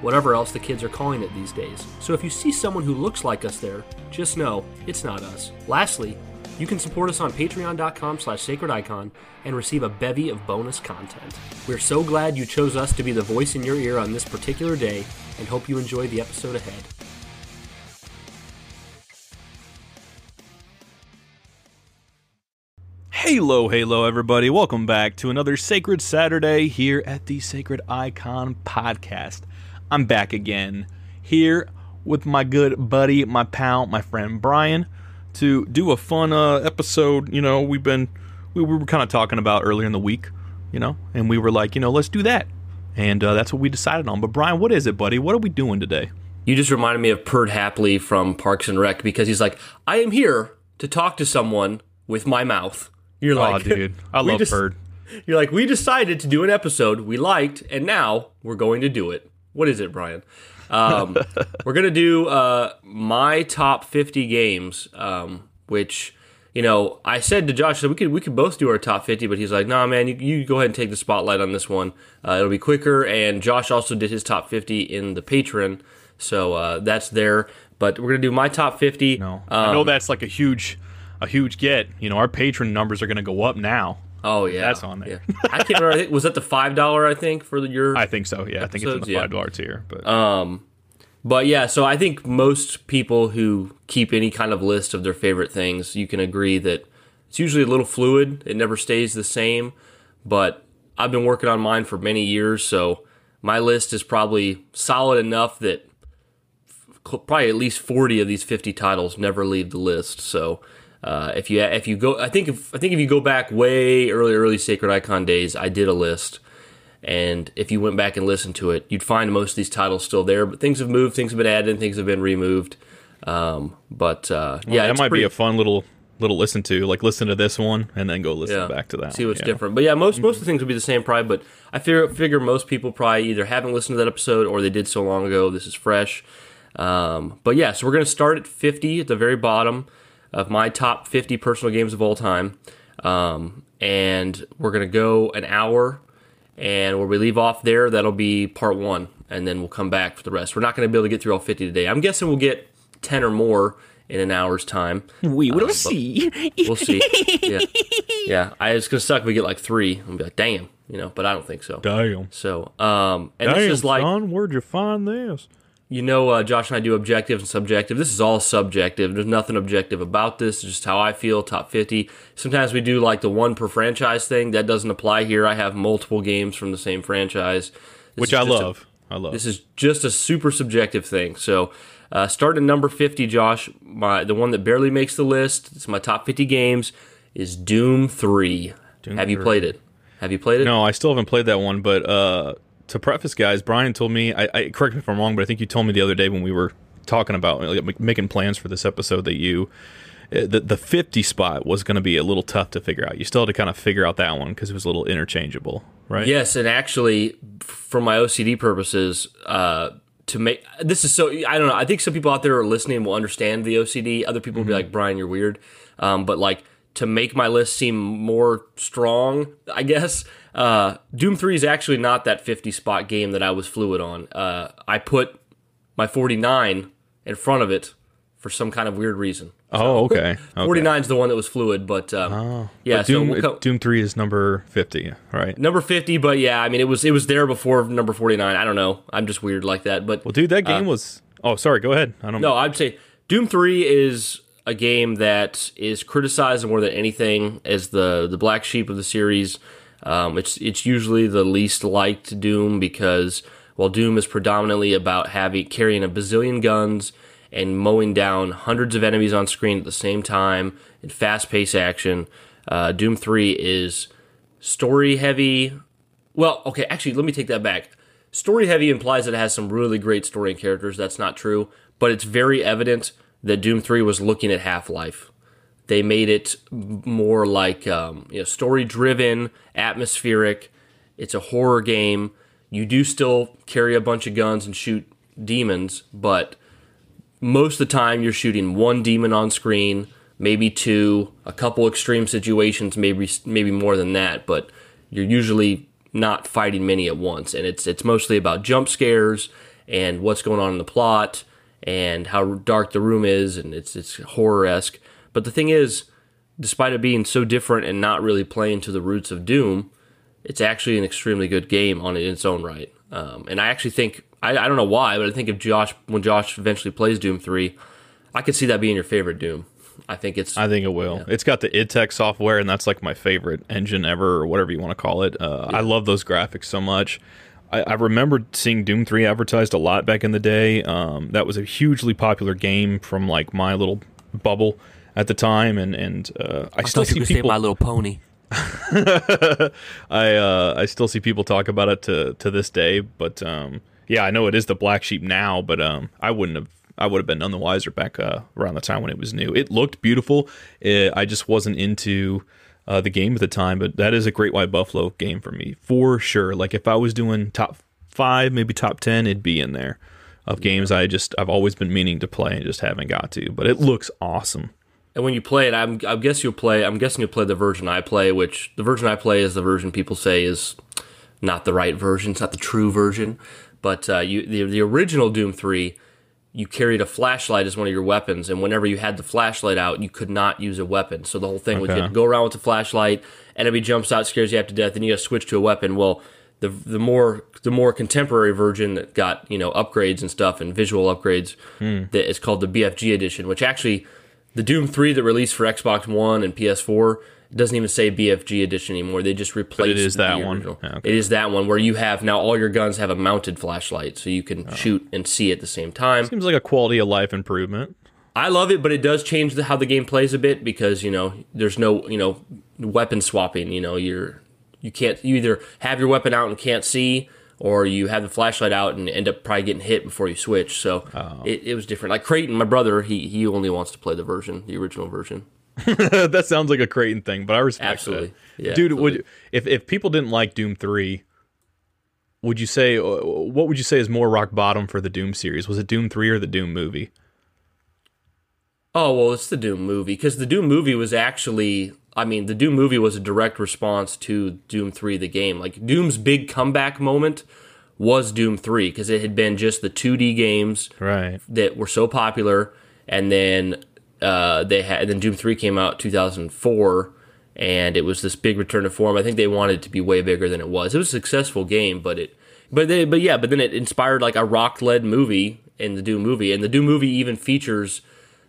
whatever else the kids are calling it these days. So if you see someone who looks like us there, just know it's not us. Lastly, you can support us on patreon.com slash sacredicon and receive a bevy of bonus content. We're so glad you chose us to be the voice in your ear on this particular day and hope you enjoy the episode ahead. Halo, halo, everybody. Welcome back to another Sacred Saturday here at the Sacred Icon Podcast. I'm back again here with my good buddy, my pal, my friend Brian to do a fun uh, episode. You know, we've been we were kind of talking about earlier in the week, you know, and we were like, you know, let's do that, and uh, that's what we decided on. But Brian, what is it, buddy? What are we doing today? You just reminded me of Perd Hapley from Parks and Rec because he's like, I am here to talk to someone with my mouth. You're like, oh, dude, I love just, Perd. You're like, we decided to do an episode we liked, and now we're going to do it. What is it, Brian? Um, we're gonna do uh, my top 50 games, um, which you know I said to Josh that we could we could both do our top 50, but he's like, Nah, man, you, you go ahead and take the spotlight on this one. Uh, it'll be quicker. And Josh also did his top 50 in the Patreon, so uh, that's there. But we're gonna do my top 50. No, um, I know that's like a huge a huge get. You know, our Patreon numbers are gonna go up now. Oh yeah, that's on there. Yeah. I can't remember. Was that the five dollar? I think for your. I think so. Yeah, episodes? I think it's in the five dollar yeah. tier. But um, but yeah. So I think most people who keep any kind of list of their favorite things, you can agree that it's usually a little fluid. It never stays the same. But I've been working on mine for many years, so my list is probably solid enough that probably at least forty of these fifty titles never leave the list. So uh, if you if you go, I think if I think if you go back way early early Sacred Icon days, I did a list, and if you went back and listened to it, you'd find most of these titles still there. But things have moved, things have been added, things have been removed. Um, but uh, yeah, that might pretty, be a fun little little listen to. Like listen to this one and then go listen yeah, back to that. See what's yeah. different. But yeah, most most of the things would be the same probably. But I figure figure most people probably either haven't listened to that episode or they did so long ago. This is fresh. Um, but yeah, so we're gonna start at 50 at the very bottom of my top 50 personal games of all time. Um, and we're going to go an hour. And where we leave off there, that'll be part one. And then we'll come back for the rest. We're not going to be able to get through all 50 today. I'm guessing we'll get 10 or more in an hour's time. We will uh, see. we'll see. Yeah. Yeah. I, it's going to suck if we get like three and be like, damn, you know, but I don't think so. Damn. So, um, and damn, this is like. Son, where'd you find this? You know, uh, Josh and I do objective and subjective. This is all subjective. There's nothing objective about this. It's just how I feel. Top 50. Sometimes we do like the one per franchise thing. That doesn't apply here. I have multiple games from the same franchise, this which I love. A, I love. This is just a super subjective thing. So, uh, starting at number 50, Josh, my the one that barely makes the list. It's my top 50 games. Is Doom 3. Doom have 3. you played it? Have you played it? No, I still haven't played that one, but uh, to preface, guys, Brian told me. I, I, correct me if I'm wrong, but I think you told me the other day when we were talking about like, making plans for this episode that you eh, the the 50 spot was going to be a little tough to figure out. You still had to kind of figure out that one because it was a little interchangeable, right? Yes, and actually, for my OCD purposes, uh, to make this is so I don't know. I think some people out there are listening will understand the OCD. Other people mm-hmm. will be like, Brian, you're weird. Um, but like to make my list seem more strong, I guess. Uh, Doom 3 is actually not that 50 spot game that I was fluid on. Uh, I put my 49 in front of it for some kind of weird reason. Oh, okay. okay. 49 is the one that was fluid, but um, oh, yeah. But Doom, so we'll co- Doom 3 is number 50, right? Number 50, but yeah, I mean, it was it was there before number 49. I don't know. I'm just weird like that. But well, dude, that game uh, was. Oh, sorry. Go ahead. I don't. No, I'd say Doom 3 is a game that is criticized more than anything as the the black sheep of the series. Um, it's it's usually the least liked Doom because while Doom is predominantly about having carrying a bazillion guns and mowing down hundreds of enemies on screen at the same time in fast paced action, uh, Doom Three is story heavy. Well, okay, actually, let me take that back. Story heavy implies that it has some really great story and characters. That's not true, but it's very evident that Doom 3 was looking at Half Life. They made it more like um, you know, story driven, atmospheric. It's a horror game. You do still carry a bunch of guns and shoot demons, but most of the time you're shooting one demon on screen, maybe two, a couple extreme situations, maybe maybe more than that, but you're usually not fighting many at once. And it's it's mostly about jump scares and what's going on in the plot and how dark the room is, and it's it's horror esque. But the thing is, despite it being so different and not really playing to the roots of Doom, it's actually an extremely good game on its own right. Um, and I actually think I, I don't know why, but I think if Josh when Josh eventually plays Doom three, I could see that being your favorite Doom. I think it's. I think it will. Yeah. It's got the id Tech software, and that's like my favorite engine ever, or whatever you want to call it. Uh, yeah. I love those graphics so much. I, I remember seeing Doom 3 advertised a lot back in the day. Um, that was a hugely popular game from like my little bubble at the time, and and uh, I, I still see people. My Little Pony. I uh, I still see people talk about it to to this day, but um, yeah, I know it is the black sheep now, but um, I wouldn't have. I would have been none the wiser back uh, around the time when it was new. It looked beautiful. It, I just wasn't into uh, the game at the time, but that is a Great White Buffalo game for me for sure. Like if I was doing top five, maybe top ten, it'd be in there of games I just I've always been meaning to play and just haven't got to. But it looks awesome. And when you play it, I'm I guess you'll play. I'm guessing you'll play the version I play, which the version I play is the version people say is not the right version. It's not the true version. But uh, you the the original Doom three you carried a flashlight as one of your weapons, and whenever you had the flashlight out, you could not use a weapon. So the whole thing okay. was you go around with the flashlight, enemy jumps out, scares you half to death, and you got to switch to a weapon. Well, the the more the more contemporary version that got you know upgrades and stuff and visual upgrades mm. that is called the BFG edition, which actually the Doom three that released for Xbox One and PS4 it doesn't even say BFG edition anymore. They just replaced. But it is that one. okay. It is that one where you have now all your guns have a mounted flashlight, so you can oh. shoot and see at the same time. Seems like a quality of life improvement. I love it, but it does change the, how the game plays a bit because you know there's no you know weapon swapping. You know you're you can't you either have your weapon out and can't see, or you have the flashlight out and end up probably getting hit before you switch. So oh. it, it was different. Like Creighton, my brother, he he only wants to play the version, the original version. that sounds like a Creighton thing, but I respect absolutely. That. Yeah, Dude, absolutely. would if if people didn't like Doom three, would you say uh, what would you say is more rock bottom for the Doom series? Was it Doom three or the Doom movie? Oh well, it's the Doom movie because the Doom movie was actually, I mean, the Doom movie was a direct response to Doom three, the game. Like Doom's big comeback moment was Doom three because it had been just the two D games right that were so popular, and then uh, they had and then Doom Three came out 2004, and it was this big return to form. I think they wanted it to be way bigger than it was. It was a successful game, but it, but they, but yeah, but then it inspired like a rock led movie in the Doom movie, and the Doom movie even features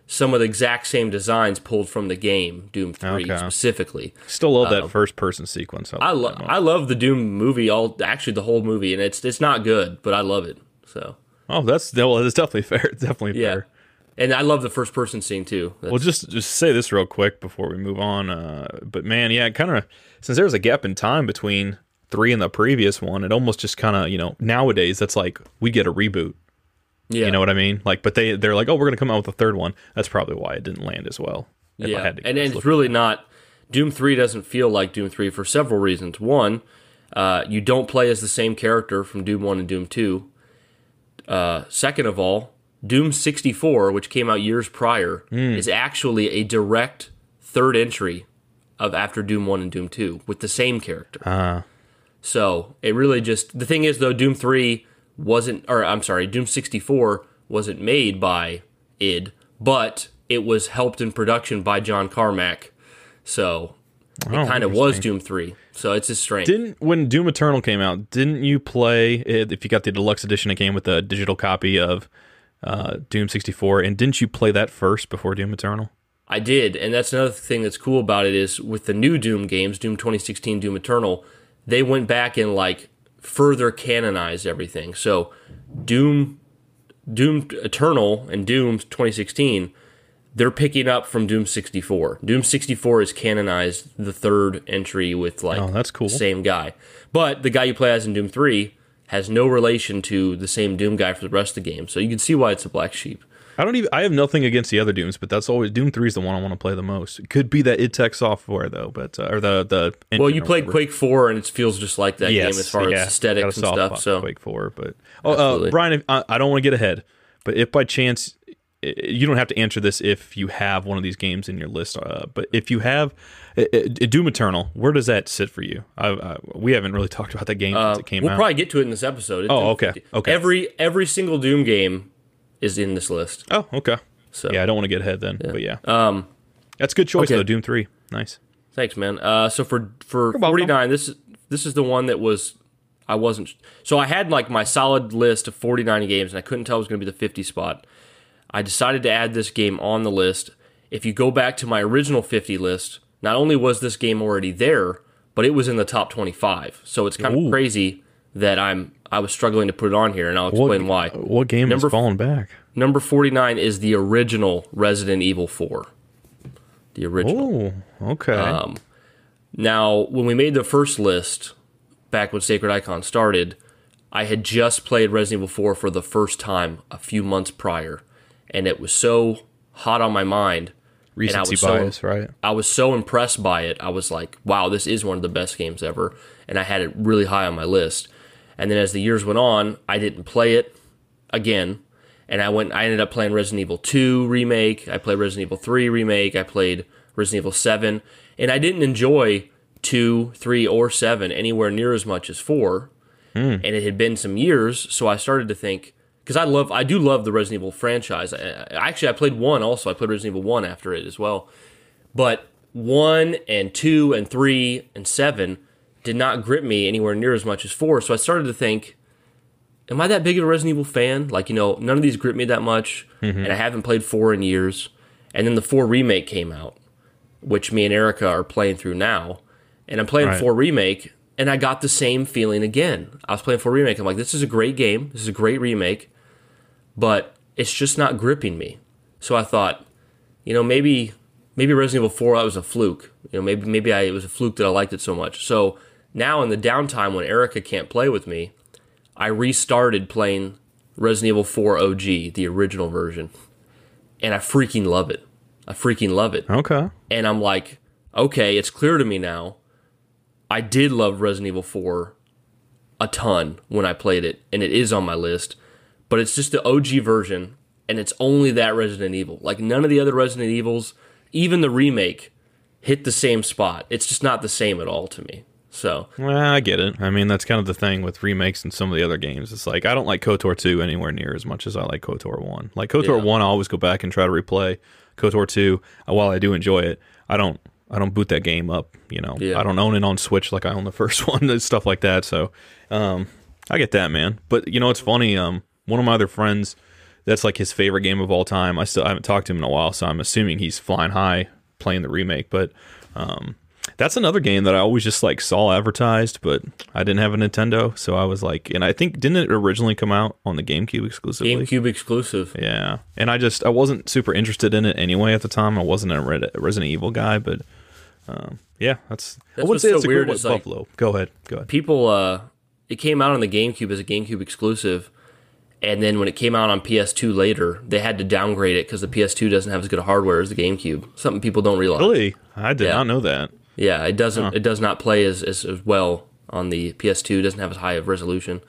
some of the exact same designs pulled from the game Doom Three okay. specifically. Still love that um, first person sequence. I love I love the Doom movie, all actually the whole movie, and it's it's not good, but I love it. So. Oh, that's well, it's definitely fair. It's definitely yeah. fair and I love the first person scene too. That's, well, just just say this real quick before we move on. Uh, but man, yeah, kind of since there was a gap in time between three and the previous one, it almost just kind of you know nowadays that's like we get a reboot. Yeah, you know what I mean. Like, but they they're like, oh, we're gonna come out with a third one. That's probably why it didn't land as well. Yeah, and, and it's really not. Doom Three doesn't feel like Doom Three for several reasons. One, uh, you don't play as the same character from Doom One and Doom Two. Uh, second of all, Doom 64, which came out years prior, mm. is actually a direct third entry of after Doom 1 and Doom 2 with the same character. Uh. So it really just the thing is though Doom 3 wasn't or I'm sorry, Doom 64 wasn't made by id, but it was helped in production by John Carmack. So it oh, kind of was Doom 3. So it's a strange. Didn't when Doom Eternal came out, didn't you play if you got the deluxe edition it came with a digital copy of uh, Doom 64, and didn't you play that first before Doom Eternal? I did, and that's another thing that's cool about it is with the new Doom games, Doom 2016, Doom Eternal, they went back and like further canonized everything. So Doom Doom Eternal and Doom 2016, they're picking up from Doom 64. Doom 64 is canonized the third entry with like Oh, that's cool. the same guy. But the guy you play as in Doom 3 has no relation to the same Doom guy for the rest of the game. So you can see why it's a black sheep. I don't even. I have nothing against the other Dooms, but that's always Doom Three is the one I want to play the most. It could be that id Tech software though, but uh, or the the. Well, you played whatever. Quake 4 and it feels just like that Yes, game as far yeah, as aesthetics and stuff. So Quake Four, but oh, uh, Brian, I, I don't want to get ahead, but if by chance you don't have to answer this if you have one of these games in your list, uh, but if you have uh, uh, Doom Eternal, where does that sit for you? I, I, we haven't really talked about that game since it came out. we'll probably get to it in this episode. It's Oh, okay, okay. Every every single Doom game is in this list. oh, okay. So Yeah, I don't want to get ahead then, but yeah, um, that's a good choice okay. though. Doom Three, nice. Thanks, man. Uh, so for for 49, this is this is the one that was I wasn't. So I had like my solid list of 49 games, and I couldn't tell it was going to be the 50 spot. I decided to add this game on the list. If you go back to my original 50 list, not only was this game already there, but it was in the top 25. So it's kind Ooh. of crazy that I'm I was struggling to put it on here, and I'll explain why. What game Number is falling back? Number 49 is the original Resident Evil 4. The original. Oh, okay. Um, Now, when we made the first list back when Sacred Icon started, I had just played Resident Evil 4 for the first time a few months prior, and it was so hot on my mind. Recency was so- right? I was so impressed by it. I was like, wow, this is one of the best games ever. And I had it really high on my list. And then as the years went on, I didn't play it again. And I went I ended up playing Resident Evil 2 remake, I played Resident Evil 3 remake, I played Resident Evil 7, and I didn't enjoy 2, 3 or 7 anywhere near as much as 4. Hmm. And it had been some years, so I started to think because I love I do love the Resident Evil franchise. I, I- actually I played 1 also. I played Resident Evil 1 after it as well. But 1 and 2 and 3 and 7 did not grip me anywhere near as much as 4. So I started to think, am I that big of a Resident Evil fan? Like, you know, none of these grip me that much. Mm-hmm. And I haven't played 4 in years. And then the 4 remake came out, which me and Erica are playing through now. And I'm playing Right. 4 remake, and I got the same feeling again. I was playing 4 remake. I'm like, this is a great game. This is a great remake. But it's just not gripping me. So I thought, you know, maybe maybe Resident Evil 4 that was a fluke. You know, maybe maybe I, it was a fluke that I liked it so much. So now in the downtime when Erica can't play with me, I restarted playing Resident Evil 4 OG, the original version, and I freaking love it. I freaking love it. Okay. And I'm like, okay, it's clear to me now. I did love Resident Evil 4 a ton when I played it, and it is on my list. But it's just the OG version, and it's only that Resident Evil. Like none of the other Resident Evils, even the remake, hit the same spot. It's just not the same at all to me. So Well, I get it. I mean, that's kind of the thing with remakes and some of the other games. It's like I don't like KOTOR 2 anywhere near as much as I like KOTOR 1. Like KOTOR Yeah. 1, I always go back and try to replay. KOTOR 2, uh, while I do enjoy it, I don't I don't boot that game up, you know. Yeah. I don't own it on Switch like I own the first one and stuff like that. So, um I get that, man. But you know, it's funny um one of my other friends that's like his favorite game of all time. I still I haven't talked to him in a while, so I'm assuming he's flying high playing the remake, but um that's another game that I always just like saw advertised, but I didn't have a Nintendo, so I was like, and I think didn't it originally come out on the GameCube exclusively? GameCube exclusive. Yeah, and I just I wasn't super interested in it anyway at the time. I wasn't a Resident Evil guy, but um, yeah, that's, I would what's say so it's a weird is, like- Buffalo. Go ahead, go ahead. people uh it came out on the GameCube as a GameCube exclusive and then when it came out on PS2 later they had to downgrade it cuz the PS2 doesn't have as good a hardware as the GameCube something people don't realize Really, I did Yeah. not know that. yeah it doesn't it does not play as, as, as well on the PS2 it doesn't have as high of resolution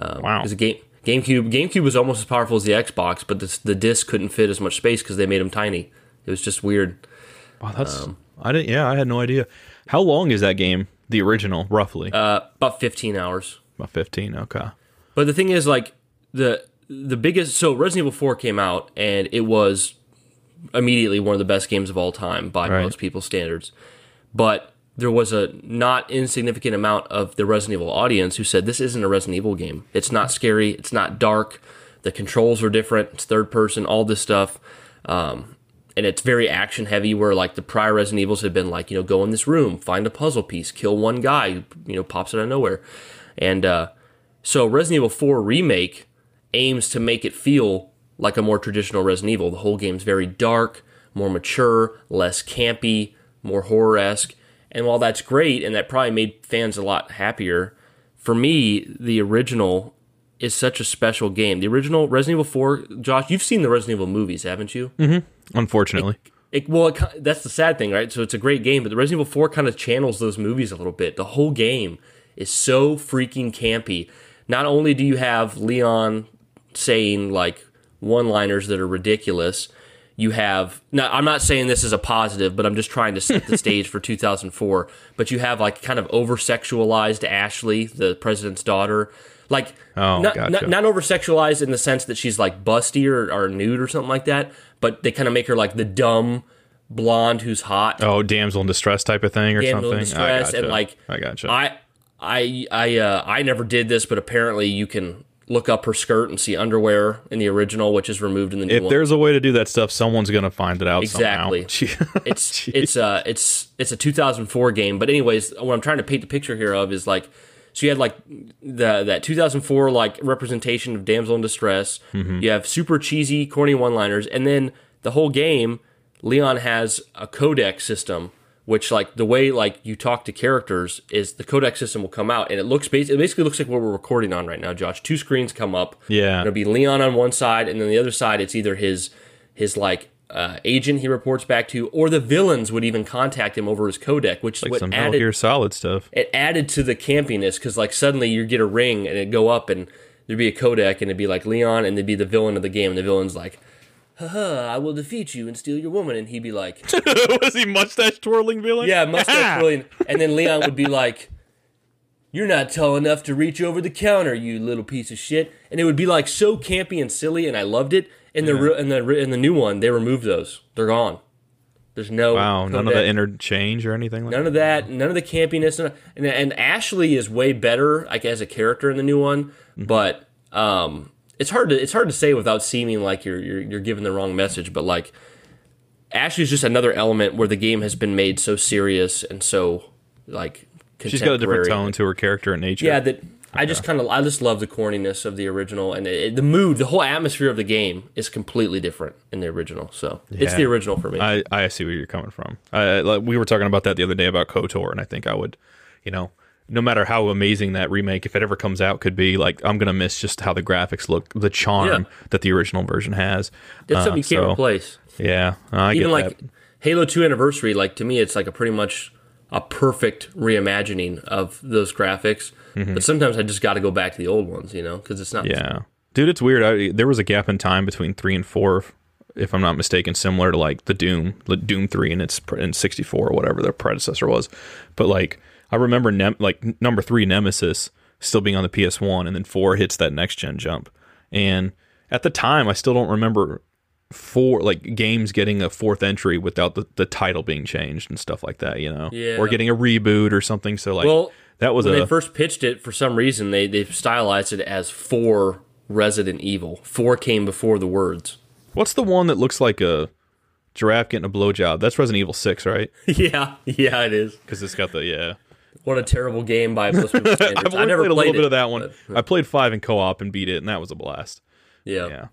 Wow, because game GameCube GameCube was almost as powerful as the Xbox but the, the disc couldn't fit as much space cuz they made them tiny it was just weird wow, that's um, I didn't. Yeah, I had no idea. How long is that game? The original, roughly uh about 15 hours about fifteen. Okay, But the thing is, like the the biggest. So Resident Evil Four came out, and it was immediately one of the best games of all time by Right. most people's standards. But there was a not insignificant amount of the Resident Evil audience who said this isn't a Resident Evil game. It's not scary. It's not dark. The controls are different. It's third person. All this stuff. Um, and it's very action heavy. Where like the prior Resident Evils have been like, you know, go in this room, find a puzzle piece, kill one guy, you know, pops out of nowhere, and uh, so Resident Evil 4 remake aims to make it feel like a more traditional Resident Evil. The whole game's very dark, more mature, less campy, more horror esque. And while that's great, and that probably made fans a lot happier, for me, the original is such a special game. The original Resident Evil 4, Josh, you've seen the Resident Evil movies, haven't you? Mm-hmm. Unfortunately, It, well, it, that's the sad thing, right? So it's a great game, but the Resident Evil 4 kind of channels those movies a little bit. The whole game is so freaking campy. Not only do you have Leon saying like one liners that are ridiculous, you have. Now, I'm not saying this is a positive, but I'm just trying to set the stage for 2004. But you have like kind of over sexualized Ashley, the president's daughter. Like, Oh, not, gotcha. not, not over sexualized in the sense that she's like busty or, or nude or something like that, but they kind of make her like the dumb blonde who's hot, oh, damsel in distress type of thing or damsel something. in distress, I and like I gotcha. I I I uh, I never did this, but apparently you can look up her skirt and see underwear in the original, which is removed in the new if one. there's a way to do that stuff, someone's gonna find it out Exactly. somehow. it's it's uh it's it's a 2004 game but anyways what i'm trying to paint the picture here of is like so you had like the that 2004 like representation of damsel in distress you have super cheesy corny one liners and then the whole game leon has a codec system which like the way like you talk to characters is the codec system will come out and it looks bas- it basically looks like what we're recording on right now josh two screens come up Yeah. it'll be leon on one side and then the other side it's either his his like uh, agent he reports back to, or the villains would even contact him over his codec, which is like what some Metal Gear Solid stuff. it added to the campiness because like suddenly you get a ring and it'd go up and there'd be a codec and it'd be like Leon and it'd be the villain of the game and the villain's like, haha, I will defeat you and steal your woman and he'd be like, Was he mustache twirling villain? yeah, mustache twirling, and then Leon would be like. You're not tall enough to reach over the counter, you little piece of shit. And it would be like so campy and silly, and I loved it. In the re- in the in the new one, they removed those. They're gone. There's no Wow, none of the interchange or anything like None of that. None of the campiness. And, and Ashley is way better, like as a character in the new one. Mm-hmm. But um, it's hard to it's hard to say without seeming like you're you're, you're giving the wrong message. But like Ashley's just another element where the game has been made so serious and so like She's got a different tone to her character and nature. Yeah, that I just kind of I just love the corniness of the original and it, the mood, the whole atmosphere of the game is completely different in the original. So it's the original for me. I, I see where you're coming from. I, like, we were talking about that the other day about KOTOR, and I think I would, you know, no matter how amazing that remake, if it ever comes out, could be like I'm gonna miss just how the graphics look, the charm Yeah. that the original version has. That's Uh, something you can't so, replace. Yeah, I even get like that. Halo 2 Anniversary, like to me, it's like a pretty much a perfect reimagining of those graphics. But sometimes I just got to go back to the old ones, you know, because it's not. Mm-hmm. Yeah, dude, it's weird. I, there was a gap in time between three and four, if, I'm not mistaken, similar to like the Doom, the Doom three and its in 64 or whatever their predecessor was. But like, I remember Nem- like number three Nemesis still being on the PS1, and then four hits that next gen jump. And at the time, I still don't remember four like games getting a fourth entry without the, the title being changed and stuff like that. You know, Yeah. or getting a reboot or something. So like, Well, that was when a they first pitched it, for some reason, they they stylized it as four Resident Evil. Four came before the words. What's the one that looks like a giraffe getting a blowjob? That's Resident Evil Six, right? yeah, yeah, it is. Because it's got the yeah. What a terrible game by most people's standards. I've I never played a little bit it, of that one. but- I played five in co-op and beat it, and that was a blast. yeah, Yeah,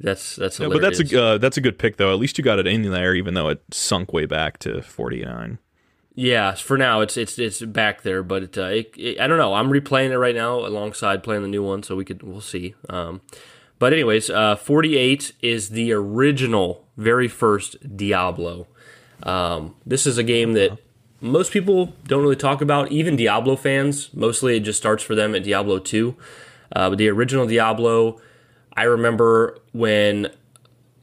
that's that's Yeah, but that's a uh, that's a good pick though. At least you got it in there, even though it sunk way back to forty nine. Yeah, for now it's it's it's back there, but it, uh, it, it, I don't know. I'm replaying it right now alongside playing the new one, so we could we'll see. Um, but anyways, uh, 48 is the original, very first Diablo. Um, this is a game that most people don't really talk about, even Diablo fans. Mostly, it just starts for them at Diablo 2. Uh, but the original Diablo, I remember when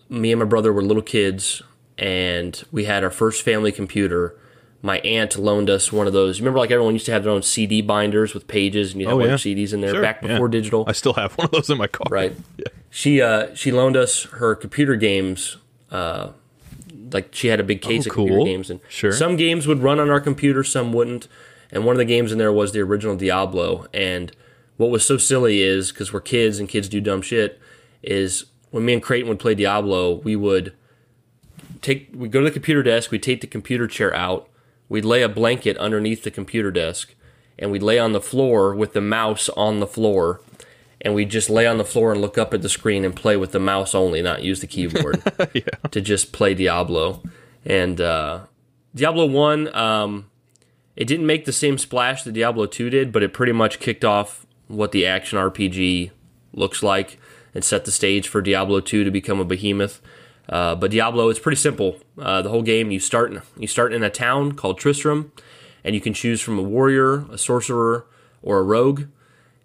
me and my brother were little kids and we had our first family computer. My aunt loaned us one of those. Remember, like everyone used to have their own CD binders with pages, and you have Oh, yeah. CDs in there Sure, back yeah. before digital. I still have one of those in my car. Right. Yeah. She uh, she loaned us her computer games. Uh, like she had a big oh, case Oh, of computer cool. games, and Sure. some games would run on our computer, some wouldn't. And one of the games in there was the original Diablo. And what was so silly is because we're kids and kids do dumb shit. Is when me and Creighton would play Diablo, we would take we'd go to the computer desk, we take the computer chair out, we'd lay a blanket underneath the computer desk, and we'd lay on the floor with the mouse on the floor, and we'd just lay on the floor and look up at the screen and play with the mouse only, not use the keyboard yeah. to just play Diablo. And uh, Diablo One, um, it didn't make the same splash that Diablo Two did, but it pretty much kicked off what the action RPG looks like and set the stage for Diablo 2 to become a behemoth. Uh, but Diablo, it's pretty simple. Uh, the whole game, you start you start in a town called Tristram, and you can choose from a warrior, a sorcerer, or a rogue,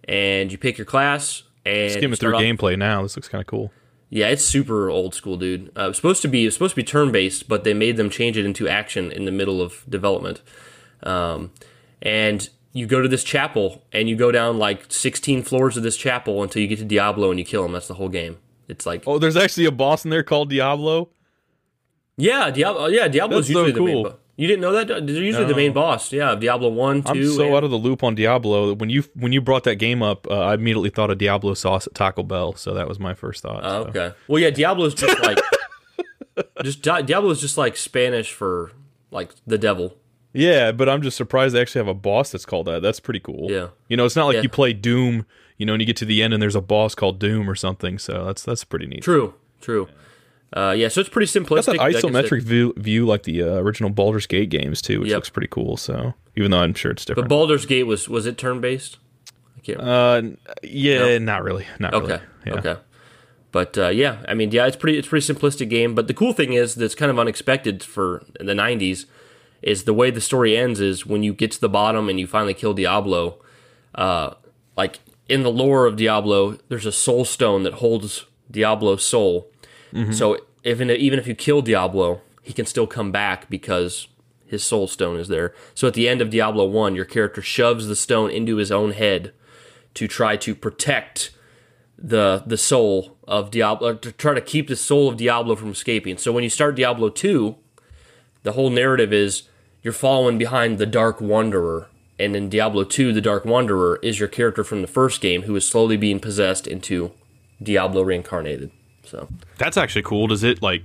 and you pick your class. And Skimming through off- gameplay now, this looks kind of cool. yeah, it's super old school, dude. Uh, it was supposed to be supposed to be turn based, but they made them change it into action in the middle of development. Um, and you go to this chapel, and you go down like 16 floors of this chapel until you get to Diablo, and you kill him. That's the whole game. It's like, Oh, there's actually a boss in there called Diablo. yeah, Diablo. Yeah, Diablo's That's so usually the main. cool. Bo- you didn't know that? They're usually the main boss. Yeah, Diablo one, 2 I'm so and- out of the loop on Diablo. That when you when you brought that game up, uh, I immediately thought of Diablo sauce at Taco Bell. So that was my first thought. Oh, so. okay. Well, yeah, Diablo's just like just Di- Diablo's just like Spanish for like the devil. Yeah, but I'm just surprised they actually have a boss that's called that. That's pretty cool. Yeah. You know, it's not like Yeah. you play Doom, you know, and you get to the end and there's a boss called Doom or something. So that's that's pretty neat. True, true. Uh, yeah, so it's pretty simplistic. That's an like isometric view, view like the uh, original Baldur's Gate games too, which Yep. looks pretty cool. So even though I'm sure it's different, But. Baldur's Gate was was it turn based? I can't. uh, yeah, not really, not okay, really. Yeah. okay. But uh, yeah, I mean, yeah, it's pretty it's a pretty simplistic game. But the cool thing is that's kind of unexpected for the '90s is the way the story ends is when you get to the bottom and you finally kill Diablo. Uh, like in the lore of Diablo, there's a soul stone that holds Diablo's soul. Mm-hmm. So even even if you kill Diablo, he can still come back because his soul stone is there. So at the end of Diablo 1, your character shoves the stone into his own head to try to protect the the soul of Diablo to try to keep the soul of Diablo from escaping. So when you start Diablo 2, the whole narrative is you're following behind the Dark Wanderer. And in Diablo 2, the Dark Wanderer is your character from the first game who is slowly being possessed into Diablo reincarnated. So That's actually cool. Does it like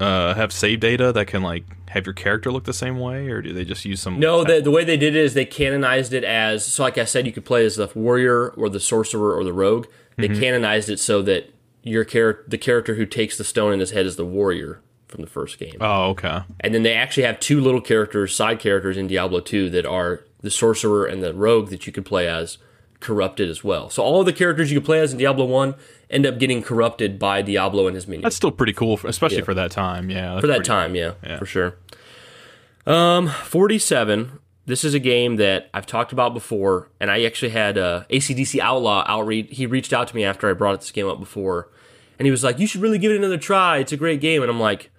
uh, have save data that can like have your character look the same way, or do they just use some? No, the, the way they did it is they canonized it as so. Like I said, you could play as the warrior or the sorcerer or the rogue. They canonized it so that your character, the character who takes the stone in his head, is the warrior from the first game. Oh, okay. And then they actually have two little characters, side characters in Diablo 2 that are the sorcerer and the rogue that you could play as corrupted as well. So all of the characters you could play as in Diablo 1 end up getting corrupted by Diablo and his minions. That's still pretty cool, for, especially for that time. Yeah, for that time, yeah, for sure. Um, 47. This is a game that I've talked about before, and I actually had uh, ACDC Outlaw outreach. He reached out to me after I brought this game up before, and he was like, "You should really give it another try. It's a great game." And I'm like,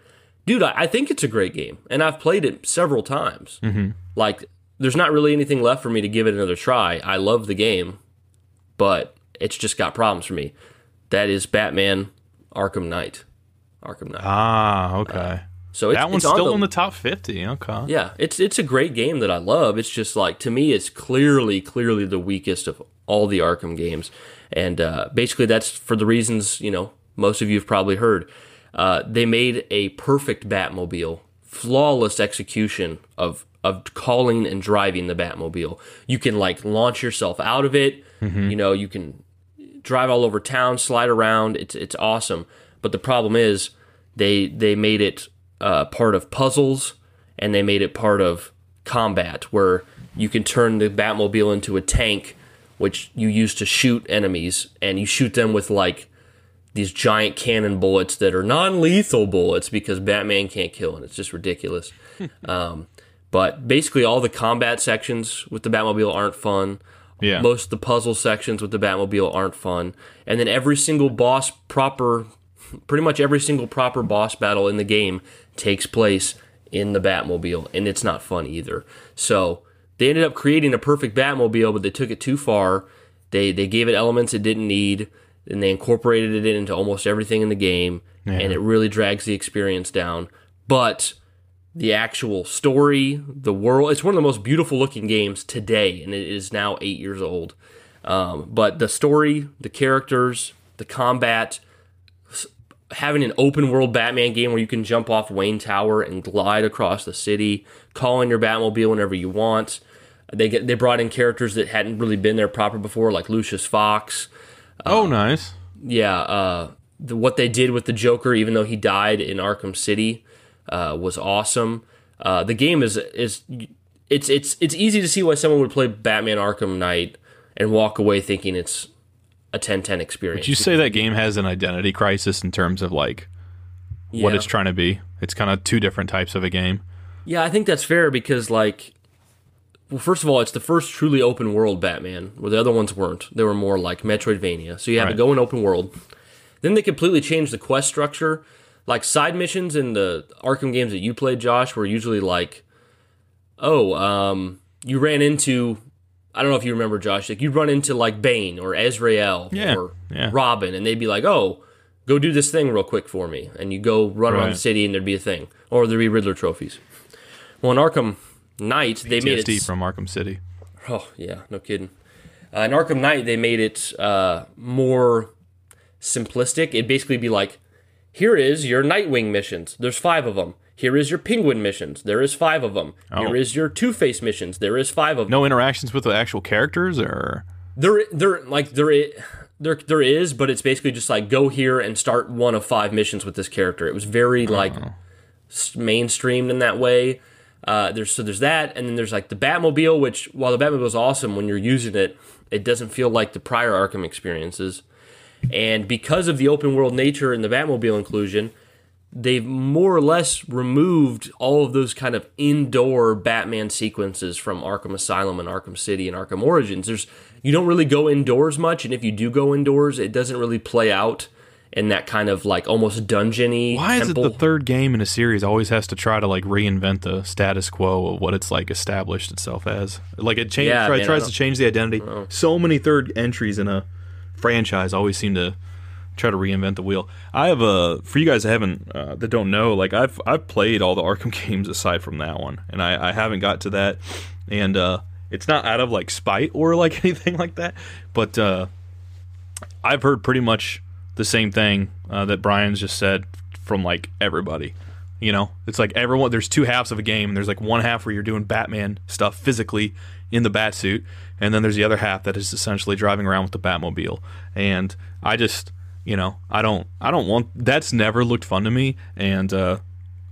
"Dude, I, I think it's a great game, and I've played it several times. Mm-hmm. Like, there's not really anything left for me to give it another try. I love the game, but it's just got problems for me. That is Batman Arkham Knight. Arkham Knight. Ah, okay. So it's, that one's it's on still the- in the top fifty. Okay. yeah, it's it's a great game that I love. It's just like to me, it's clearly clearly the weakest of all the Arkham games, and uh, basically that's for the reasons you know most of you have probably heard. Uh, they made a perfect Batmobile, flawless execution of of calling and driving the Batmobile. You can like launch yourself out of it. You know, you can drive all over town, slide around. It's it's awesome. But the problem is they they made it uh, part of puzzles and they made it part of combat where you can turn the Batmobile into a tank, which you use to shoot enemies, and you shoot them with like these giant cannon bullets that are non-lethal bullets because Batman can't kill, and it's just ridiculous. um, but basically, all the combat sections with the Batmobile aren't fun. Yeah. Most of the puzzle sections with the Batmobile aren't fun, and then every single boss proper, pretty much every single proper boss battle in the game takes place in the Batmobile, and it's not fun either. So they ended up creating a perfect Batmobile, but they took it too far. They they gave it elements it didn't need, and they incorporated it into almost everything in the game, and it really drags the experience down. But the actual story, the world. It's one of the most beautiful looking games today, and it is now eight years old. Um, but the story, the characters, the combat, having an open world Batman game where you can jump off Wayne Tower and glide across the city, call in your Batmobile whenever you want. They get they brought in characters that hadn't really been there proper before, like Lucius Fox. oh, nice. Yeah, uh, the, what they did with the Joker, even though he died in Arkham City, uh, was awesome. Uh, the game is is it's it's it's easy to see why someone would play Batman Arkham Knight and walk away thinking it's a 10-10 experience. Would you say that game has an identity crisis in terms of like what Yeah. it's trying to be? It's kind of two different types of a game. Yeah, I think that's fair because, like, well, first of all, it's the first truly open world Batman, where the other ones weren't. They were more like Metroidvania. So you have to go in open world. Then they completely changed the quest structure. Like side missions in the Arkham games that you played, Josh, were usually like, oh, um, you ran into. I don't know if you remember, Josh. Like you'd run into like Bane or Azrael Yeah, or yeah. Robin, and they'd be like, "Oh, go do this thing real quick for me," and you go run around the city, and there'd be a thing, or there'd be Riddler trophies. Well, in Arkham Knight, they made it. From Arkham City. Oh yeah, no kidding. Uh, in Arkham Knight, they made it uh, more simplistic. It'd basically be like, here is your Nightwing missions. There's five of them. Here is your Penguin missions. There is five of them. Oh. Here is your Two Face missions. There is five of them. No interactions with the actual characters, or There, there, like there, there, there is, but it's basically just like go here and start one of five missions with this character. It was very like s- mainstreamed in that way. Uh, there's so there's that, and then there's like the Batmobile, which while the Batmobile is awesome when you're using it, it doesn't feel like the prior Arkham experiences. And because of the open world nature and the Batmobile inclusion, they've more or less removed all of those kind of indoor Batman sequences from Arkham Asylum and Arkham City and Arkham Origins. There's you don't really go indoors much, and if you do go indoors, it doesn't really play out in that kind of like almost dungeony. why is it the third game in a series always has to try to like reinvent the status quo of what it's like established itself as? Like it change, Yeah, try, man, tries to change the identity. So many third entries in a franchise always seem to try to reinvent the wheel. I have a for you guys that haven't uh, that don't know, like I've I've played all the Arkham games aside from that one, and I, I haven't got to that, and uh, it's not out of like spite or like anything like that, but uh, I've heard pretty much the same thing uh, that Brian's just said from like everybody. You know, it's like everyone. There's two halves of a game. There's like one half where you're doing Batman stuff physically in the bat suit, and then there's the other half that is essentially driving around with the Batmobile. And I just, you know, I don't, I don't want. That's never looked fun to me, and uh,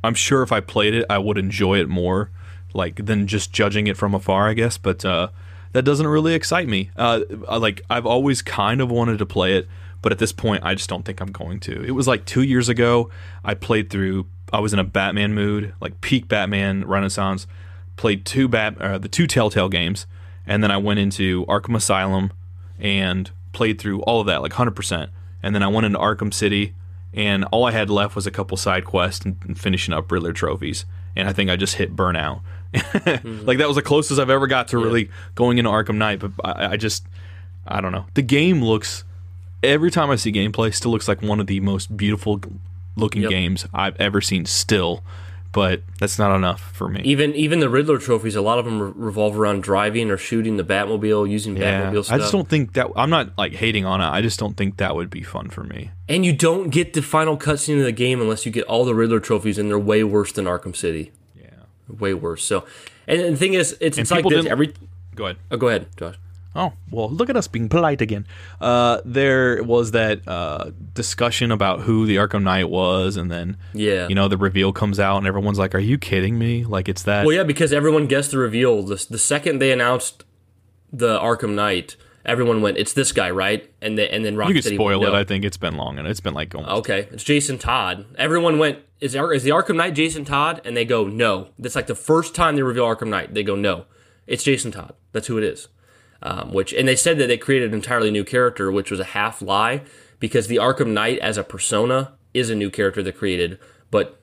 I'm sure if I played it, I would enjoy it more, like than just judging it from afar, I guess. But uh, that doesn't really excite me. Uh, like I've always kind of wanted to play it, but at this point, I just don't think I'm going to. It was like two years ago. I played through. I was in a Batman mood, like peak Batman Renaissance. Played two bat, uh, the two Telltale games, and then I went into Arkham Asylum and played through all of that, like 100%. And then I went into Arkham City, and all I had left was a couple side quests and, and finishing up Riddler trophies. And I think I just hit burnout. Hmm. Like that was the closest I've ever got to really going into Arkham Knight. But I, I just, I don't know. The game looks every time I see gameplay, still looks like one of the most beautiful looking Yep. games I've ever seen. Still, but that's not enough for me. even even the Riddler trophies, a lot of them re- revolve around driving or shooting the Batmobile, using Yeah, Batmobile stuff. I just don't think that. I'm not like hating on it. I just don't think that would be fun for me. And you don't get the final cutscene of the game unless you get all the Riddler trophies, and they're way worse than Arkham City. Yeah. Way worse. So, and the thing is, it's, it's like this. Every Go ahead. oh, go ahead, Josh. Oh, well, look at us being polite again. Uh, there was that uh, discussion about who the Arkham Knight was, and then, Yeah. you know, the reveal comes out, and everyone's like, Are you kidding me? Like, it's that. Well, yeah, because everyone guessed the reveal. The, the second they announced the Arkham Knight, everyone went, "It's this guy, right?" And then and then you could went, spoil "No." it. I think it's been long, and it's been like. Okay, it's Jason Todd. Everyone went, is, Ar- is the Arkham Knight Jason Todd? And they go, no. That's like the first time they reveal Arkham Knight. They go, no. It's Jason Todd. That's who it is. Um, which and they said that they created an entirely new character, which was a half lie, because the Arkham Knight as a persona is a new character they created, but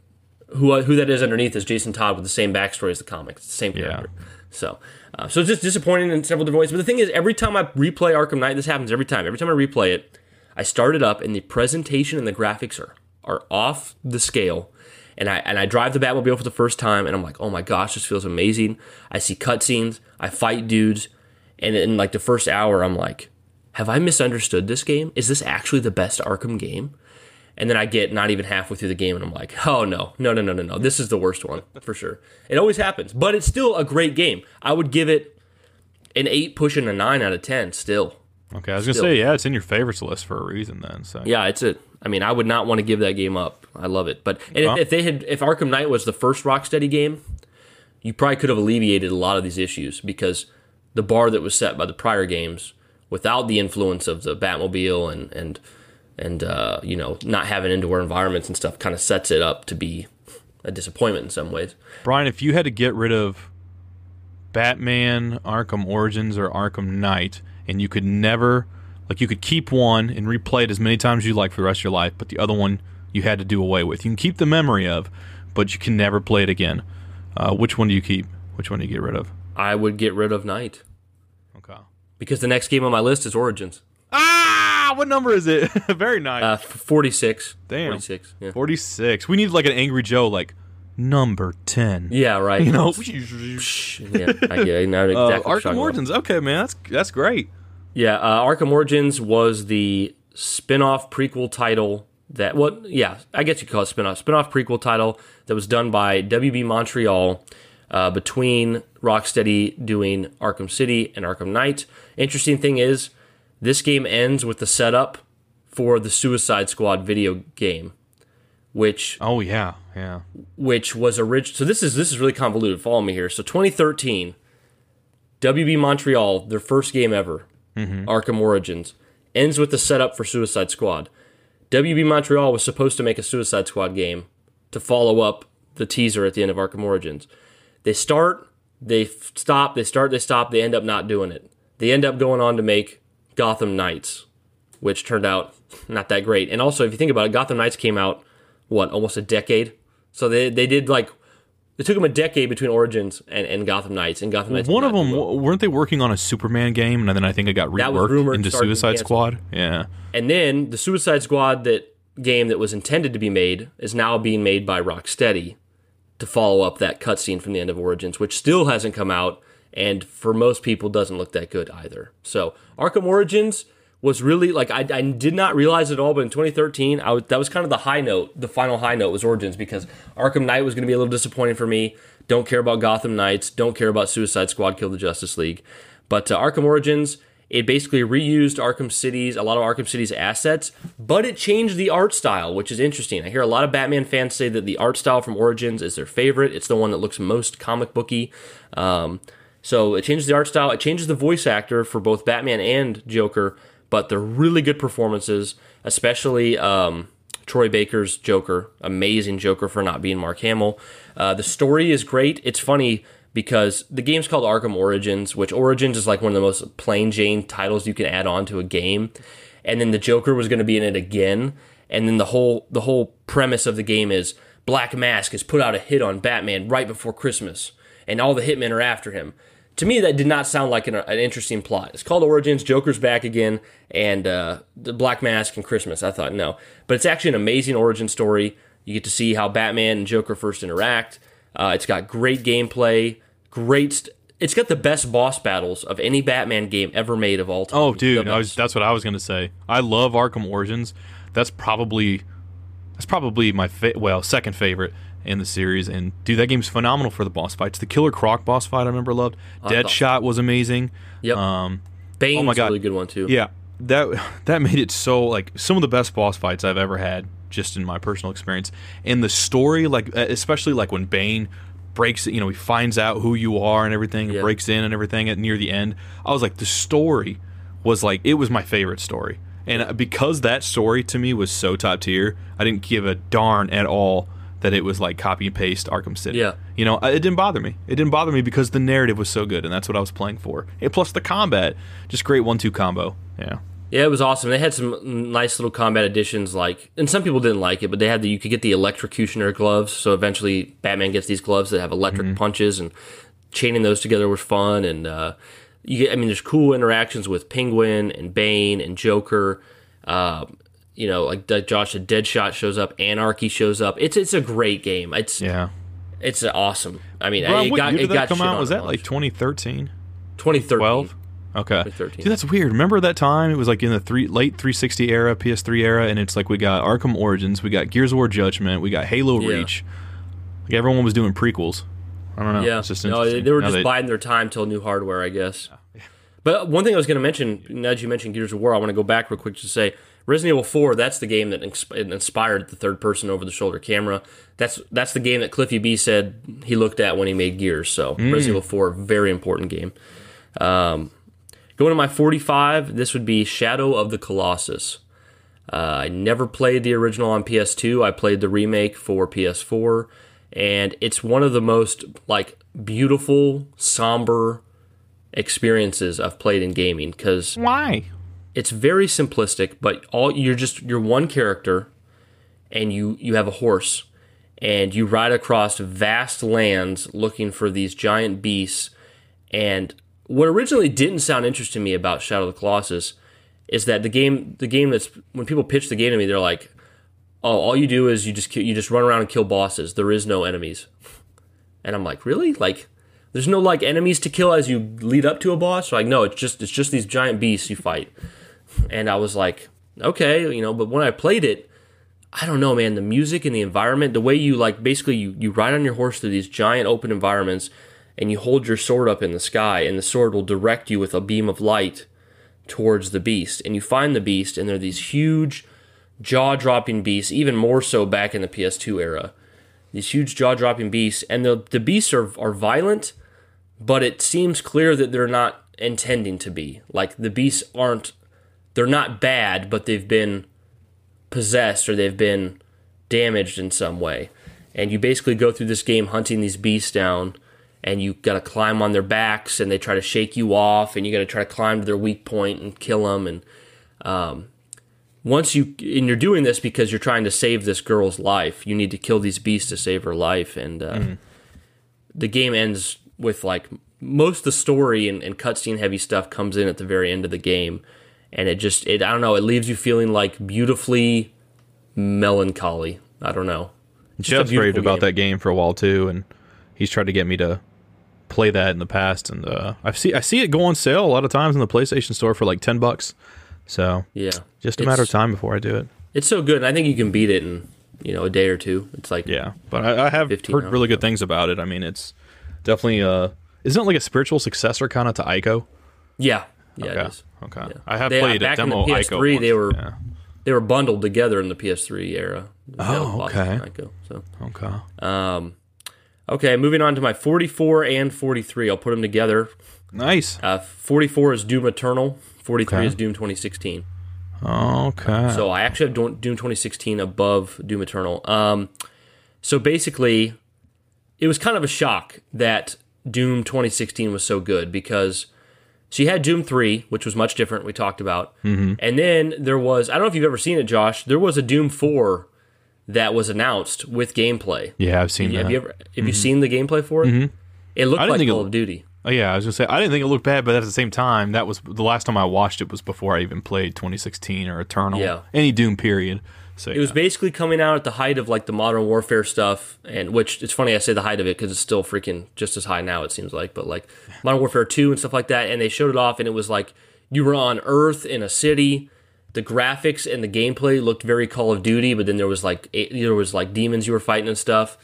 who who that is underneath is Jason Todd with the same backstory as the comics, the same character. So, uh, so it's just disappointing in several different ways. But the thing is, every time I replay Arkham Knight, this happens every time. Every time I replay it, I start it up, and the presentation and the graphics are are off the scale. And I and I drive the Batmobile for the first time, and I'm like, oh my gosh, this feels amazing. I see cutscenes, I fight dudes, and in like the first hour, I'm like, have I misunderstood this game? Is this actually the best Arkham game? and then I get not even halfway through the game, and I'm like, oh no, no, no, no, no, no, this is the worst one for sure. It always happens, but it's still a great game. I would give it an eight, pushing a nine out of ten. Still, Okay, I was gonna say yeah, it's in your favorites list for a reason then. So yeah, it's a. I mean, I would not want to give that game up. I love it, but and Well- if, if they had, if Arkham Knight was the first Rocksteady game, you probably could have alleviated a lot of these issues because the bar that was set by the prior games, without the influence of the Batmobile and and and uh, you know not having indoor environments and stuff, kind of sets it up to be a disappointment in some ways. Bryan, if you had to get rid of Batman, Arkham Origins, or Arkham Knight, and you could never, like, you could keep one and replay it as many times as you like for the rest of your life, but the other one you had to do away with. You can keep the memory of, but you can never play it again. Uh, which one do you keep? Which one do you get rid of? I would get rid of Knight Okay. because the next game on my list is Origins, Ah, what number is it? Very nice. uh, forty six. Damn. forty six. Yeah. 46. We need like an Angry Joe, like number 10. yeah, right. You know, yeah, I get it. I exactly uh, Arkham about. Origins. Okay, man, that's that's great. Yeah, uh, Arkham Origins was the spin-off prequel title that what yeah, I guess you call it spin-off spin-off prequel title that was done by WB Montreal uh, between Rocksteady doing Arkham City and Arkham Knight. Interesting thing is this game ends with the setup for the Suicide Squad video game, which Oh yeah, yeah. which was original. So this is this is really convoluted. Follow me here. So 2013, WB Montreal, their first game ever, Arkham Origins, ends with the setup for Suicide Squad. WB Montreal was supposed to make a Suicide Squad game to follow up the teaser at the end of Arkham Origins. They start, they f- stop, they start, they stop, they end up not doing it. They end up going on to make Gotham Knights, which turned out not that great. And also, if you think about it, Gotham Knights came out what almost a decade. So they they did like it took them a decade between Origins and, and Gotham Knights, and Gotham Knights. One of them well. weren't they working on a Superman game, and then I think it got reworked into Suicide. Squad. Yeah. and then the Suicide Squad that game that was intended to be made is now being made by Rocksteady to follow up that cutscene from the end of Origins, which still hasn't come out, and for most people doesn't look that good either. So Arkham Origins was really like I, I did not realize it all, but in 2013, I was, that was kind of the high note. The final high note was Origins because Arkham Knight was going to be a little disappointing for me. Don't care about Gotham Knights. Don't care about Suicide Squad. Kill the Justice League. But uh, Arkham Origins, it basically reused Arkham City's a lot of Arkham City's assets, but it changed the art style, which is interesting. I hear a lot of Batman fans say that the art style from Origins is their favorite. It's the one that looks most comic booky. Um, so it changes the art style. It changes the voice actor for both Batman and Joker, but they're really good performances, especially um, Troy Baker's Joker. Amazing Joker for not being Mark Hamill. Uh, the story is great. It's funny because the game's called Arkham Origins, which Origins is like one of the most plain Jane titles you can add on to a game. And then the Joker was going to be in it again. And then the whole the whole premise of the game is Black Mask has put out a hit on Batman right before Christmas, and all the hitmen are after him. To me, that did not sound like an, an interesting plot. It's called Origins. Joker's back again, and uh, the Black Mask and Christmas. I thought no, but it's actually an amazing origin story. You get to see how Batman and Joker first interact. Uh, it's got great gameplay, great. St- it's got the best boss battles of any Batman game ever made of all time. Oh, dude, I was, that's what I was gonna say. I love Arkham Origins. That's probably that's probably my fa- well second favorite in the series. And dude, that game's phenomenal for the boss fights. The Killer Croc boss fight I remember loved. Deadshot was amazing. Yep. Um, Bane's oh my a God. really good one too. yeah, that that made it so like some of the best boss fights I've ever had, just in my personal experience. And the story, like especially like when Bane breaks, you know, he finds out who you are and everything, and Yeah. breaks in and everything at near the end. I was like, the story was like it was my favorite story, and uh, because that story to me was so top tier, I didn't give a darn at all that it was like copy and paste Arkham City. Yeah. You know, it didn't bother me. It didn't bother me because the narrative was so good, and that's what I was playing for. And plus the combat, just great one-two combo. Yeah. Yeah, it was awesome. They had some nice little combat additions, like, and some people didn't like it, but they had the you could get the electrocutioner gloves. So eventually, Batman gets these gloves that have electric punches, and chaining those together was fun. And uh, you get, I mean, there's cool interactions with Penguin and Bane and Joker. Uh, you know, like Josh, said, Deadshot shows up, Anarchy shows up. It's it's a great game. It's Yeah. it's awesome. I mean, Bryan, it what got year it did got that come out? Was at that like 2013? 2013? 12? Okay. Dude, that's weird. Remember that time? It was like in the three late 360 era, PS3 era, and it's like we got Arkham Origins, we got Gears of War Judgment, we got Halo Yeah. Reach. Like everyone was doing prequels. I don't know. Yeah, no, they were Now just they- biding their time till new hardware, I guess. But one thing I was going to mention, now that you mentioned Gears of War, I want to go back real quick to say Resident Evil 4. That's the game that inspired the third-person over-the-shoulder camera. That's that's the game that Cliffy B said he looked at when he made Gears. So Resident Evil 4, very important game. Um, going to my 45, this would be Shadow of the Colossus. Uh, I never played the original on PS2. I played the remake for PS4, and it's one of the most like beautiful, somber experiences I've played in gaming because Why? it's very simplistic. But all you're just you're one character, and you you have a horse, and you ride across vast lands looking for these giant beasts. And what originally didn't sound interesting to me about Shadow of the Colossus is that the game the game that's when people pitch the game to me they're like oh all you do is you just you just run around and kill bosses. There is no enemies. And i'm like really? Like there's no like enemies to kill as you lead up to a boss? Like no it's just it's just these giant beasts you fight. And i was like okay you know but when i played it i don't know man the music and the environment the way you like basically you, you ride on your horse through these giant open environments and you hold your sword up in the sky and the sword will direct you with a beam of light towards the beast. And you find the beast and they're these huge jaw-dropping beasts even more so back in the ps2 era. These huge jaw-dropping beasts and the, the beasts are, are violent but it seems clear that they're not intending to be. Like the beasts aren't they're not bad but they've been possessed or they've been damaged in some way. And you basically go through this game hunting these beasts down and you got to climb on their backs and they try to shake you off and you got to try to climb to their weak point and kill them and um, once you and you're doing this because you're trying to save this girl's life. You need to kill these beasts to save her life and uh, the game ends with like most of the story and, and cutscene heavy stuff comes in at the very end of the game and it just it i don't know it leaves you feeling like beautifully melancholy. I don't know. It's just Jeff's raved about game. that game for a while too, and he's tried to get me to play that in the past. And uh, I see I see it go on sale a lot of times in the PlayStation Store for like ten bucks. So yeah just a matter of time before I do it. It's so good, I think you can beat it in you know a day or two. It's like Yeah, but I, I have heard really good things about it. I mean, it's definitely uh, isn't it like a spiritual successor kind of to Ico? yeah, yeah, Okay, it is. okay. I have They- played a back in the demo PS3, Ico. they were- Yeah. They were bundled together in the PS3 era. Oh, okay. Ico, so okay. um, okay, moving on to my 44 and 43. I'll put them together. Nice. Uh, 44 is Doom Eternal. 43 Okay. is Doom 2016. Okay. So I actually have Doom Doom 2016 above Doom Eternal. Um, so basically, it was kind of a shock that Doom 2016 was so good because so you had Doom 3, which was much different. We talked about, mm-hmm. and then there was I don't know if you've ever seen it, Josh. There was a Doom 4 that was announced with gameplay. yeah, I've seen Have that. you ever have you seen the gameplay for it? Mm-hmm. It looked like think it- Call of Duty. Oh, yeah, I was gonna say I didn't think it looked bad, but at the same time, that was the last time I watched it was before I even played 2016 or Eternal, Yeah. any Doom period. So It was basically coming out at the height of like the modern warfare stuff, and which it's funny I say the height of it because it's still freaking just as high now it seems like, but like modern warfare two and stuff like that, and they showed it off, and it was like you were on Earth in a city. The graphics and the gameplay looked very Call of Duty, but then there was like there was like demons you were fighting and stuff,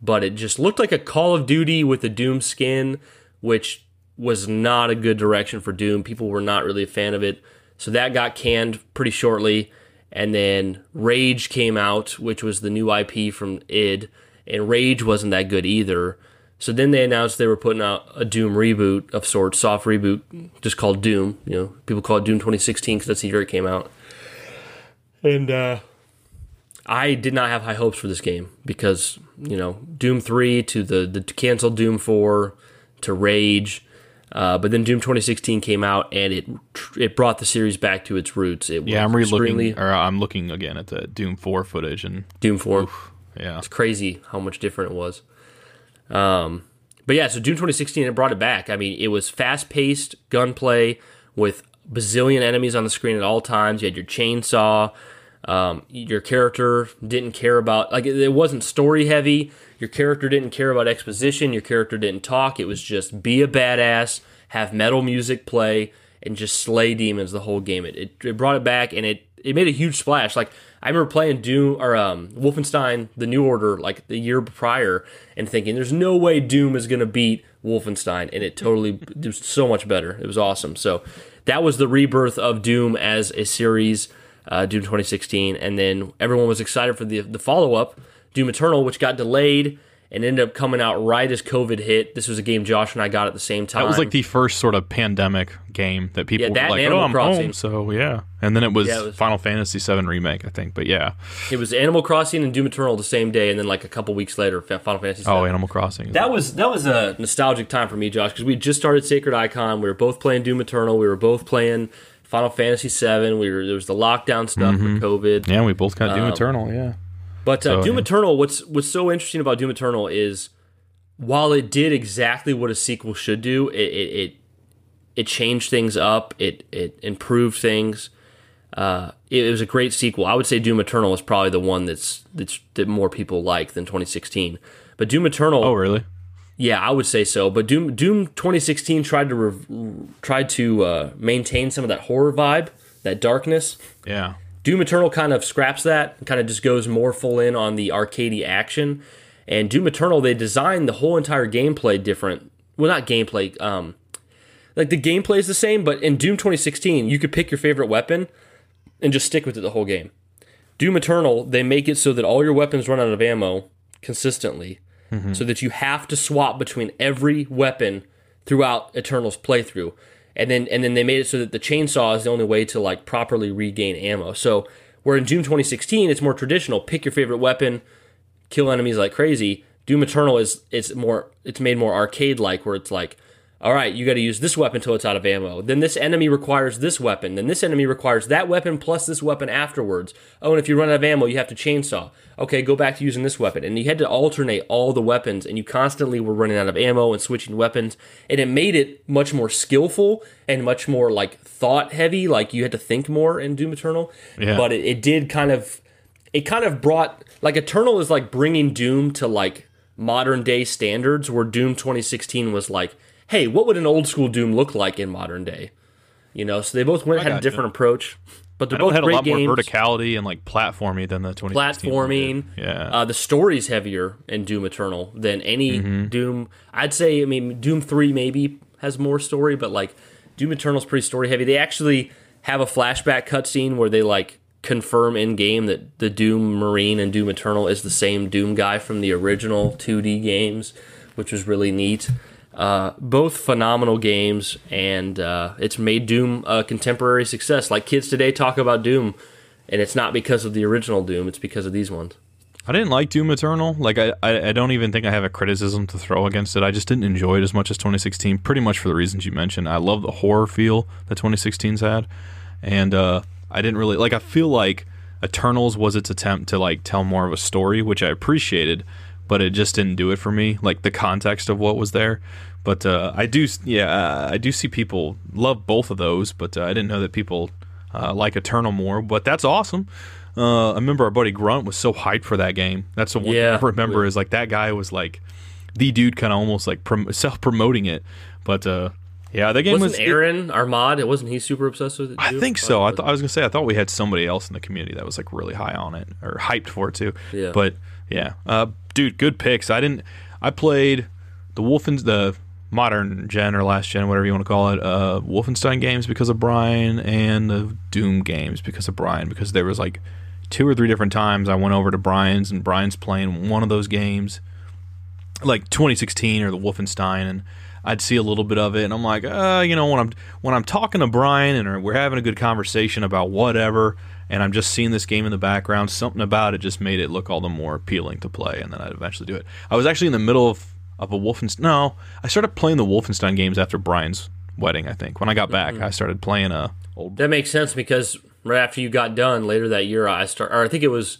but it just looked like a Call of Duty with a Doom skin, which was not a good direction for Doom. People were not really a fan of it, so that got canned pretty shortly and then Rage came out, which was the new IP from id, and Rage wasn't that good either. So then they announced they were putting out a Doom reboot of sorts, soft reboot, just called Doom. You know, people call it Doom 2016 because that's the year it came out. And uh, I did not have high hopes for this game because you know Doom 3 to the the canceled Doom 4 to Rage. Uh, but then Doom 2016 came out and it it brought the series back to its roots. It yeah, I'm was re-looking, or I'm looking again at the Doom 4 footage, and Doom 4. yeah, It's crazy how much different it was. Um, but yeah, so Doom 2016 it brought it back. I mean, it was fast paced gunplay with bazillion enemies on the screen at all times. You had your chainsaw. Um, your character didn't care about like it, wasn't story heavy. Your character didn't care about exposition. Your character didn't talk. It was just be a badass, have metal music play, and just slay demons the whole game. It, it, it brought it back and it it made a huge splash. Like I remember playing Doom or um, Wolfenstein: The New Order like the year prior and thinking, "There's no way Doom is gonna beat Wolfenstein," and it totally it was so much better. It was awesome. So that was the rebirth of Doom as a series, uh, Doom 2016, and then everyone was excited for the the follow up, Doom Eternal, which got delayed and ended up coming out right as COVID hit. This was a game Josh and I got at the same time. That was like the first sort of pandemic game that people Yeah, that were like, and "Oh, Animal I'm Crossing. home," so yeah. And then it was, Yeah, it was- Final Fantasy VII remake, I think. But yeah, it was Animal Crossing and Doom Eternal the same day, and then like a couple weeks later, Final Fantasy. oh, Animal Crossing. That was that was a nostalgic time for me, Josh, because we just started Sacred Icon. We were both playing Doom Eternal. We were both playing Final Fantasy VII. We were there was the lockdown stuff Mm-hmm. with COVID. yeah, we both got Um, Doom Eternal. Yeah, But uh, So, Doom yeah. Eternal, what's what's so interesting about Doom Eternal is while it did exactly what a sequel should do, it it it, it changed things up. It it improved things. Uh, it, it was a great sequel. I would say Doom Eternal is probably the one that's that's that more people like than 2016. But Doom Eternal, Oh, really? yeah, I would say so. But Doom Doom 2016 tried to rev- tried to uh, maintain some of that horror vibe, that darkness. Yeah. Doom Eternal kind of scraps that and kind of just goes more full in on the arcadey action. And Doom Eternal, they designed the whole entire gameplay different. Well, not gameplay. Um, like the gameplay is the same, but in Doom 2016, you could pick your favorite weapon and just stick with it the whole game. Doom Eternal, they make it so that all your weapons run out of ammo consistently, so that you have to swap between every weapon throughout Eternal's playthrough. And then and then they made it so that the chainsaw is the only way to like properly regain ammo. So where in Doom 2016 it's more traditional, pick your favorite weapon, kill enemies like crazy. Doom Eternal is it's more it's made more arcade like where it's like, all right, you got to use this weapon till it's out of ammo. Then this enemy requires this weapon. Then this enemy requires that weapon plus this weapon afterwards. Oh, and if you run out of ammo, you have to chainsaw. Okay, go back to using this weapon. And you had to alternate all the weapons, and you constantly were running out of ammo and switching weapons. And it made it much more skillful and much more like thought heavy. Like you had to think more in Doom Eternal. Yeah. But it, it did kind of it kind of brought like Eternal is like bringing Doom to like modern day standards where Doom 2016 was like, hey, what would an old school Doom look like in modern day? You know, so they both went had a different approach, but they're It both had a lot games. more verticality and like platformy than the 2016 one platforming. Yeah. Uh, the story's heavier in Doom Eternal than any Mm-hmm. Doom. I'd say, I mean, Doom 3 maybe has more story, but like Doom Eternal's pretty story heavy. They actually have a flashback cutscene where they like confirm in game that the Doom Marine and Doom Eternal is the same Doom guy from the original 2D games, which was really neat. Uh, both phenomenal games, and uh, it's made Doom a contemporary success. Like kids today talk about Doom, and it's not because of the original Doom; it's because of these ones. I didn't like Doom Eternal. Like I, I, don't even think I have a criticism to throw against it. I just didn't enjoy it as much as 2016. Pretty much for the reasons you mentioned. I love the horror feel that 2016's had, and uh, I didn't really like. I feel like Eternals was its attempt to like tell more of a story, which I appreciated, but it just didn't do it for me. Like the context of what was there. But uh, I do, yeah, uh, I do see people love both of those, but uh, I didn't know that people uh, like Eternal more. But that's awesome. Uh, I remember our buddy Grunt was so hyped for that game. That's the one Yeah. I remember is like that guy was like the dude, kind of almost like prom- self promoting it. But uh, yeah, the game Wasn't was. Aaron Armad? Wasn't he super obsessed with it? I think so. I thought I was gonna say I thought we had somebody else in the community that was like really high on it or hyped for it too. Yeah. But yeah, uh, dude, good picks. I didn't. I played the Wolfens the modern gen or last gen, whatever you want to call it, uh, Wolfenstein games because of Bryan, and the Doom games because of Bryan. Because there was like two or three different times I went over to Bryan's and Bryan's playing one of those games, like 2016 or the Wolfenstein, and I'd see a little bit of it, and I'm like, uh, you know, when I'm when I'm talking to Bryan and we're having a good conversation about whatever, and I'm just seeing this game in the background, something about it just made it look all the more appealing to play, and then I'd eventually do it. I was actually in the middle of of a Wolfenstein. No, I started playing the Wolfenstein games after Bryan's wedding. I think when I got back, mm-hmm. I started playing a old. that makes sense because right after you got done later that year, I start, or I think it was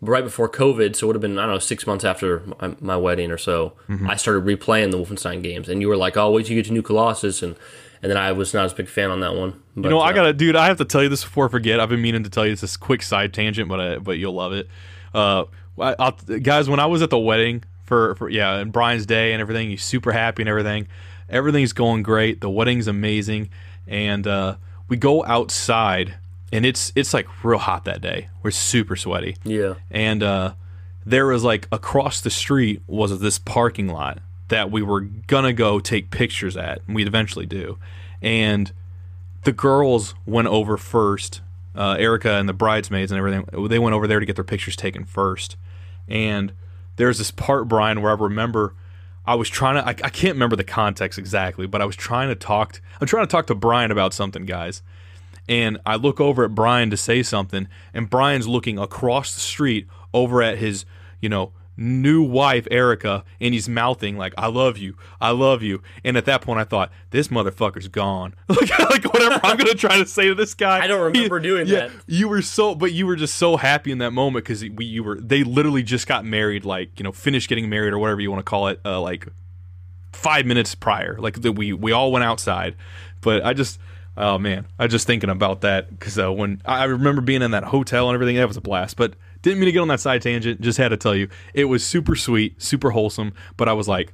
right before COVID, so it would have been I don't know six months after my, my wedding or so. Mm-hmm. I started replaying the Wolfenstein games, and you were like, "Oh, wait till you get to New Colossus," and and then I was not as big a fan on that one. But, You know, I uh, gotta, dude. I have to tell you this before I forget. I've been meaning to tell you this, this quick side tangent, but I, but you'll love it. Uh, I, guys, when I was at the wedding for, for yeah, and Brian's day and everything, he's super happy and everything. everything's going great. The wedding's amazing, and uh, we go outside, and it's it's like real hot that day. We're super sweaty. Yeah. and uh, there was like across the street was this parking lot that we were gonna go take pictures at, and we'd eventually do. And the girls went over first. Uh, Erica and the bridesmaids and everything. They went over there to get their pictures taken first. And there's this part, Bryan, where I remember I was trying to. I, I can't remember the context exactly, but I was trying to talk. To, I'm trying to talk to Bryan about something, guys and I look over at Bryan to say something, and Bryan's looking across the street over at his, you know, new wife Erica, and he's mouthing like "I love you, I love you." And at that point, I thought this motherfucker's gone. like, like whatever I'm gonna try to say to this guy. I don't remember doing yeah, that. You were so, but you were just so happy in that moment because we, you were. They literally just got married, like you know, finished getting married or whatever you want to call it, uh, like five minutes prior. Like that, we we all went outside, but I just. Oh man, I was just thinking about that because uh, when I remember being in that hotel and everything, that was a blast. But didn't mean to get on that side tangent. Just had to tell you, it was super sweet, super wholesome. But I was like,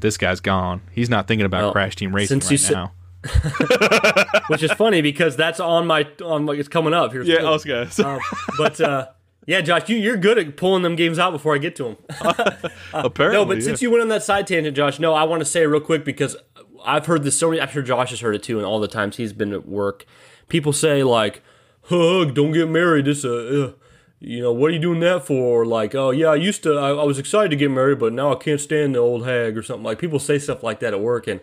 this guy's gone. He's not thinking about Well, Crash Team Racing since right now. Which is funny because that's on my on my, it's coming up here. Yeah. I was gonna. Um, but uh, yeah, Josh, you you're good at pulling them games out before I get to them. apparently, No, but yeah. since you went on that side tangent, Josh, no, I want to say real quick because I've heard this so many. I'm sure Josh has heard it too, and all the times he's been at work, people say like, "Hug, don't get married." This, uh, uh, you know, what are you doing that for? Like, oh yeah, I used to, I, I was excited to get married, but now I can't stand the old hag or something. Like people say stuff like that at work, and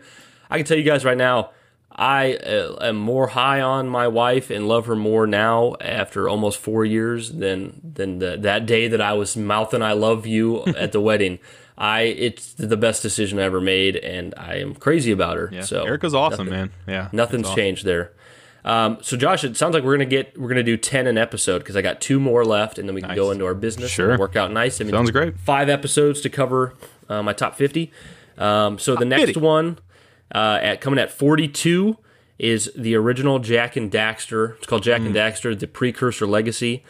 I can tell you guys right now. I uh, am more high on my wife and love her more now after almost four years than than the, that day that I was mouthing "I love you" at the wedding. I it's the best decision I ever made, and I am crazy about her. Yeah, so Erica's awesome, man. Yeah, nothing's awesome. changed there. Um, so Josh, it sounds like we're gonna get we're gonna do ten an episode because I got two more left, and then we can go into our business. Sure. and work out nice. I mean, Sounds great. Five episodes to cover uh, my top fifty. Um, so the next 50. one, uh, at coming at forty two, is the original Jak and Daxter. It's called Mm. Jak and Daxter: The Precursor Legacy.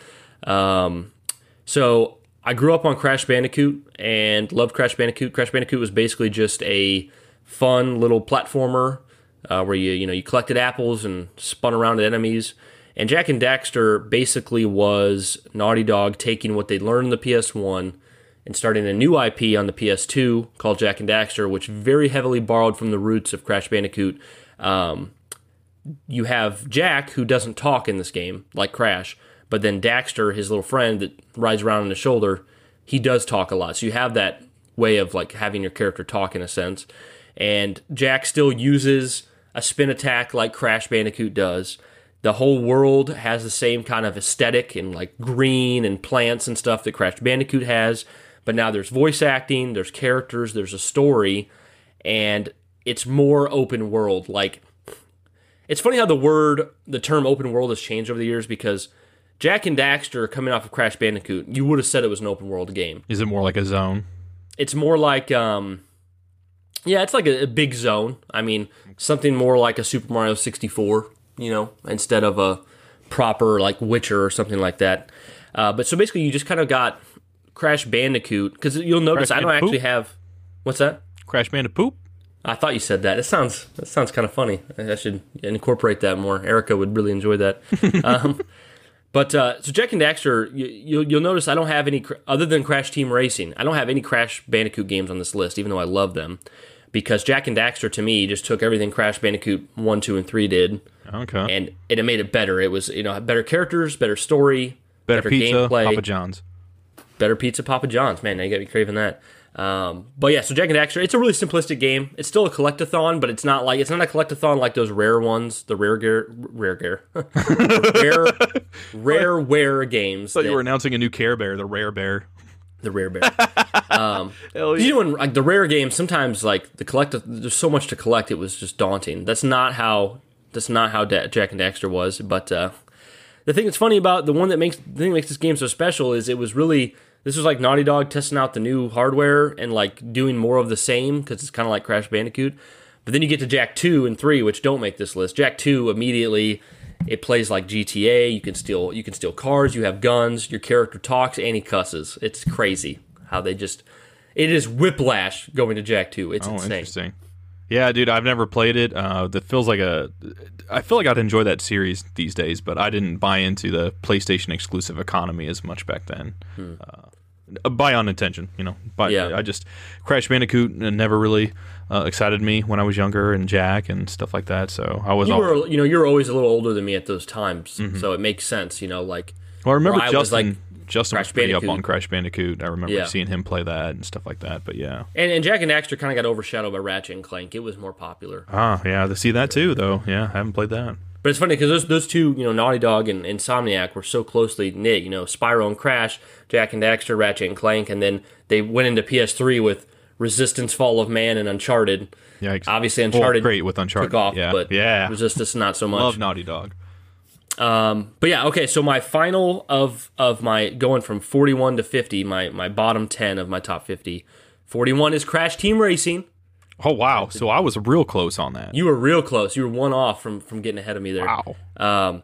Um, so I grew up on Crash Bandicoot and loved Crash Bandicoot. Crash Bandicoot was basically just a fun little platformer uh, where you you know you collected apples and spun around at enemies. And Jak and Daxter basically was Naughty Dog taking what they learned in the PS1 and starting a new IP on the PS2 called Jak and Daxter, which very heavily borrowed from the roots of Crash Bandicoot. Um, you have Jak who doesn't talk in this game like Crash, but then Daxter, his little friend that rides around on his shoulder, he does talk a lot. So you have that way of like having your character talk in a sense. And Jak still uses a spin attack like Crash Bandicoot does. The whole world has the same kind of aesthetic and like green and plants and stuff that Crash Bandicoot has. But now there's voice acting, there's characters, there's a story, and it's more open world. Like it's funny how the word, the term open world has changed over the years because Jak and Daxter coming off of Crash Bandicoot, you would have said it was an open world game. Is it more like a zone? It's more like, um, yeah, it's like a, a big zone. I mean, something more like a Super Mario 64, you know, instead of a proper like Witcher or something like that. Uh, but so basically, you just kind of got Crash Bandicoot because you'll notice Crash I don't actually have. What's that? Crash Bandicoot? I thought you said that. It sounds that sounds kind of funny. I should incorporate that more. Erica would really enjoy that. um, but uh, so Jak and Daxter, you, you'll, you'll notice I don't have any other than Crash Team Racing. I don't have any Crash Bandicoot games on this list, even though I love them. Because Jak and Daxter to me just took everything Crash Bandicoot one, two, and three did, Okay. and, and it made it better. It was you know better characters, better story, Better, pizza, gameplay, Papa John's. better pizza Papa John's. Man, now you got me craving that. Um, but yeah, so Jak and Daxter, it's a really simplistic game. It's still a collectathon, but it's not like it's not a collectathon like those rare ones, the rare gear, rare gear, rare, rare wear games. thought you were announcing a new Care Bear, the Rare Bear. the rare bear. Um, Hell you know, in like the rare games, sometimes like the collect, there's so much to collect. It was just daunting. That's not how. That's not how da- Jak and Daxter was. But uh, the thing that's funny about the one that makes the thing that makes this game so special is it was really this was like Naughty Dog testing out the new hardware and like doing more of the same because it's kind of like Crash Bandicoot. But then you get to Jak two and three, which don't make this list. Jak two immediately it plays like GTA. You can steal you can steal cars. You have guns. Your character talks and he cusses. It's crazy how they just. It is whiplash going to Jak two. It's Oh, insane. interesting. Yeah, dude, I've never played it. Uh, that feels like a. I feel like I'd enjoy that series these days, but I didn't buy into the PlayStation exclusive economy as much back then. Uh, by unintention, you know. But Yeah. I just Crash Bandicoot never really uh, excited me when I was younger, and Jak and stuff like that. So I was. You were, you know, you were always a little older than me at those times, so it makes sense. You know, like well, I remember where I was, Justin. like, Justin was Crash pretty up on Crash Bandicoot. I remember Yeah. seeing him play that and stuff like that. But yeah. and, and Jak and Daxter kind of got overshadowed by Ratchet and Clank. It was more popular. Ah, yeah, to see that too, though. Yeah, I haven't played that. But it's funny because those those two, you know, Naughty Dog and Insomniac were so closely knit. You know, Spyro and Crash, Jak and Daxter, Ratchet and Clank, and then they went into PS3 with Resistance, Fall of Man, and Uncharted. Yeah, ex- Obviously, Uncharted great with Uncharted. took off, yeah, but yeah, Resistance not so much. love Naughty Dog. Um, But yeah, okay. So my final of of my going from 41 to 50, my my bottom 10 of my top 50. 41 is Crash Team Racing. Oh wow, so I was real close on that. You were real close. You were one off from from getting ahead of me there. Wow. Um,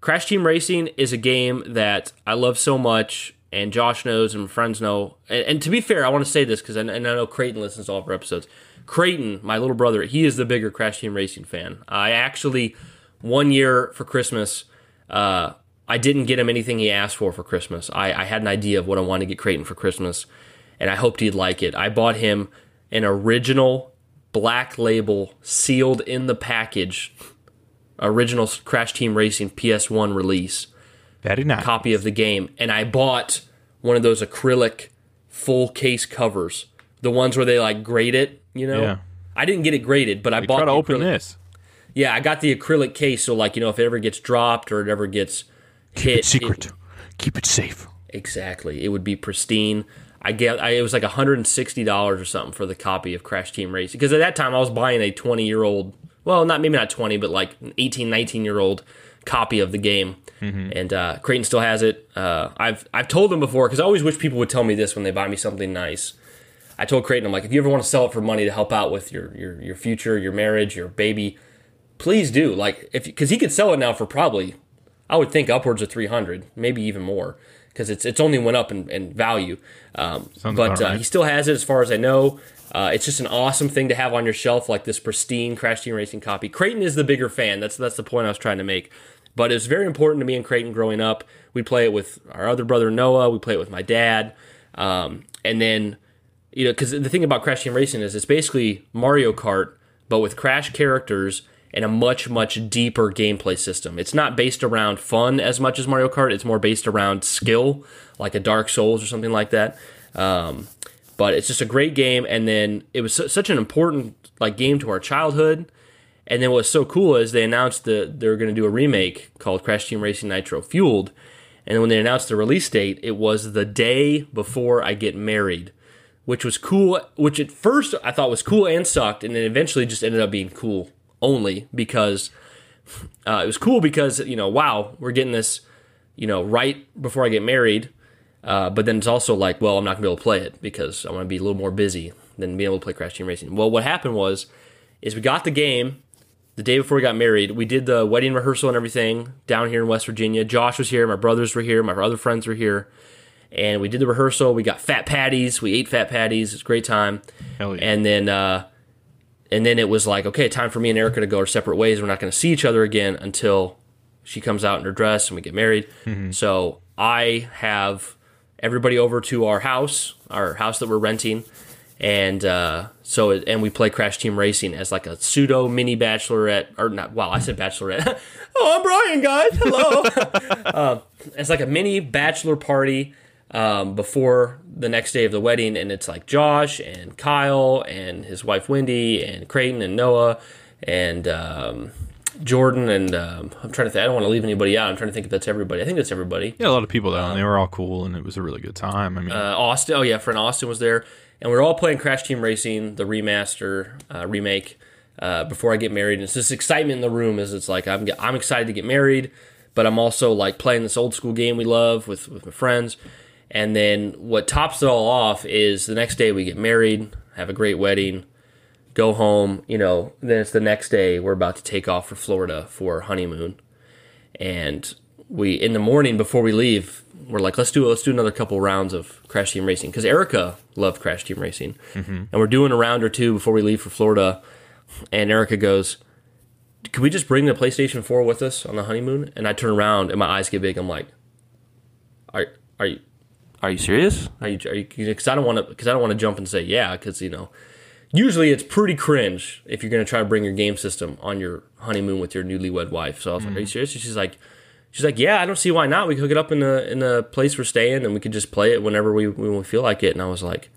Crash Team Racing is a game that I love so much, and Josh knows, and my friends know. And, and to be fair, I want to say this because I, and I know Creighton listens to all of our episodes. Creighton, my little brother, he is the bigger Crash Team Racing fan. I actually, one year for Christmas, uh, I didn't get him anything he asked for for Christmas. I, I had an idea of what I wanted to get Creighton for Christmas, and I hoped he'd like it. I bought him an original black label, sealed in the package, original Crash Team Racing PS1 release Very nice. copy of the game, and I bought one of those acrylic full case covers, the ones where they like grade it. You know, Yeah. I didn't get it graded, but I bought. Try to open acrylic- this. Yeah, I got the acrylic case, so like you know, if it ever gets dropped or it ever gets hit, It's secret. Keep it safe. Exactly. It would be pristine. I get I, it was like $160 or something for the copy of Crash Team Racing because at that time I was buying a 20 year old, well, not maybe not 20, but like 18, 19 year old copy of the game. And uh, Creighton still has it. Uh, I've I've told them before because I always wish people would tell me this when they buy me something nice. I told Creighton, I'm like, if you ever want to sell it for money to help out with your your, your future, your marriage, your baby, please do. Like, if because he could sell it now for probably, I would think upwards of 300, maybe even more, because it's it's only went up in, in value. Um, but uh, right. he still has it, as far as I know. Uh, it's just an awesome thing to have on your shelf, like this pristine Crash Team Racing copy. Creighton is the bigger fan. That's that's the point I was trying to make. But it was very important to me and Creighton growing up. We play it with our other brother Noah. We play it with my dad, um, and then you know, because the thing about Crash Team Racing is it's basically Mario Kart, but with Crash characters and a much much deeper gameplay system. It's not based around fun as much as Mario Kart. It's more based around skill, like a Dark Souls or something like that. Um, but it's just a great game, and then it was su- such an important like game to our childhood. And then what's so cool is they announced that they're going to do a remake called Crash Team Racing Nitro Fueled. And when they announced the release date, it was the day before I get married, which was cool. Which at first I thought was cool and sucked, and then eventually just ended up being cool only because uh, it was cool because you know wow we're getting this you know right before I get married, uh, but then it's also like well I'm not gonna be able to play it because I want to be a little more busy than being able to play Crash Team Racing. Well, what happened was is we got the game the day before we got married, we did the wedding rehearsal and everything down here in West Virginia. Josh was here, my brothers were here, my other friends were here, and we did the rehearsal. We got fat patties, we ate fat patties. It was a great time. Hell yeah. And then, uh, and then it was like, okay, time for me and Erica to go our separate ways. We're not going to see each other again until she comes out in her dress and we get married. So I have everybody over to our house, our house that we're renting, and uh, so it, and we play Crash Team Racing as like a pseudo mini bachelorette or not. Wow, I said bachelorette. oh, I'm Bryan, guys. Hello. uh, it's like a mini bachelor party um, before the next day of the wedding, and it's like Josh and Kyle and his wife Wendy and Creighton and Noah and um, Jordan and um, I'm trying to think. I don't want to leave anybody out. I'm trying to think if that's everybody. I think that's everybody. Yeah, a lot of people though, and they were all cool, and it was a really good time. I mean, Uh, Austin. Oh yeah, friend Austin was there, and we are all playing Crash Team Racing, the remaster uh, remake. Uh, before I get married, and it's this excitement in the room. Is it's like I'm I'm excited to get married, but I'm also like playing this old school game we love with with my friends. And then what tops it all off is the next day we get married, have a great wedding, go home. You know, then it's the next day we're about to take off for Florida for honeymoon, and we in the morning before we leave we're like let's do let's do another couple rounds of crash team racing because erica loved crash team racing mm-hmm. and we're doing a round or two before we leave for florida and Erica goes, "Can we just bring the PlayStation 4 with us on the honeymoon?" And I turn around and my eyes get big. I'm like, "Are are you are you serious? Are you are you because I don't want to because I don't want to jump and say yeah because you know." Usually it's pretty cringe if you're gonna try to bring your game system on your honeymoon with your newlywed wife. So I was like, "Are you mm. serious?" And she's like, She's like, yeah, I don't see why not. We could hook it up in the in the place we're staying, and we could just play it whenever we when we feel like it. And I was like,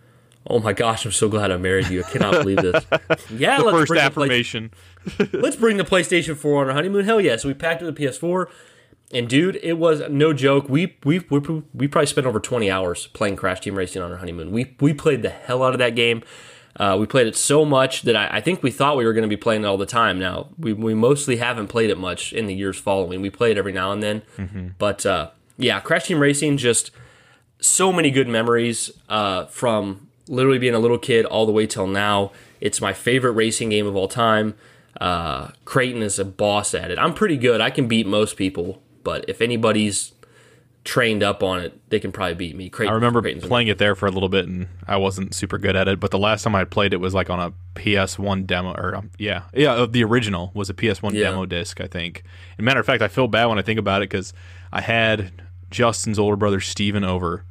oh my gosh, I'm so glad I married you. I cannot believe this. Yeah, The let's first bring the Play- affirmation. let's bring the PlayStation 4 on our honeymoon. Hell yeah! So we packed up the PS4, and dude, it was no joke. We we we, we probably spent over 20 hours playing Crash Team Racing on our honeymoon. We we played the hell out of that game. Uh, we played it so much that I, I think we thought we were going to be playing it all the time. Now we, we mostly haven't played it much in the years following. We play it every now and then, but uh, yeah, Crash Team Racing just so many good memories uh, from literally being a little kid all the way till now. It's my favorite racing game of all time. Uh, Creighton is a boss at it. I'm pretty good. I can beat most people, but if anybody's trained up on it, they can probably beat me. Creighton, I remember Creighton's playing it there for a little bit, and I wasn't super good at it. But the last time I played it was like on a PS1 demo, or um, yeah, yeah, uh, the original was a PS1 Yeah. demo disc, I think. And matter of fact, I feel bad when I think about it because I had Justin's older brother Steven over,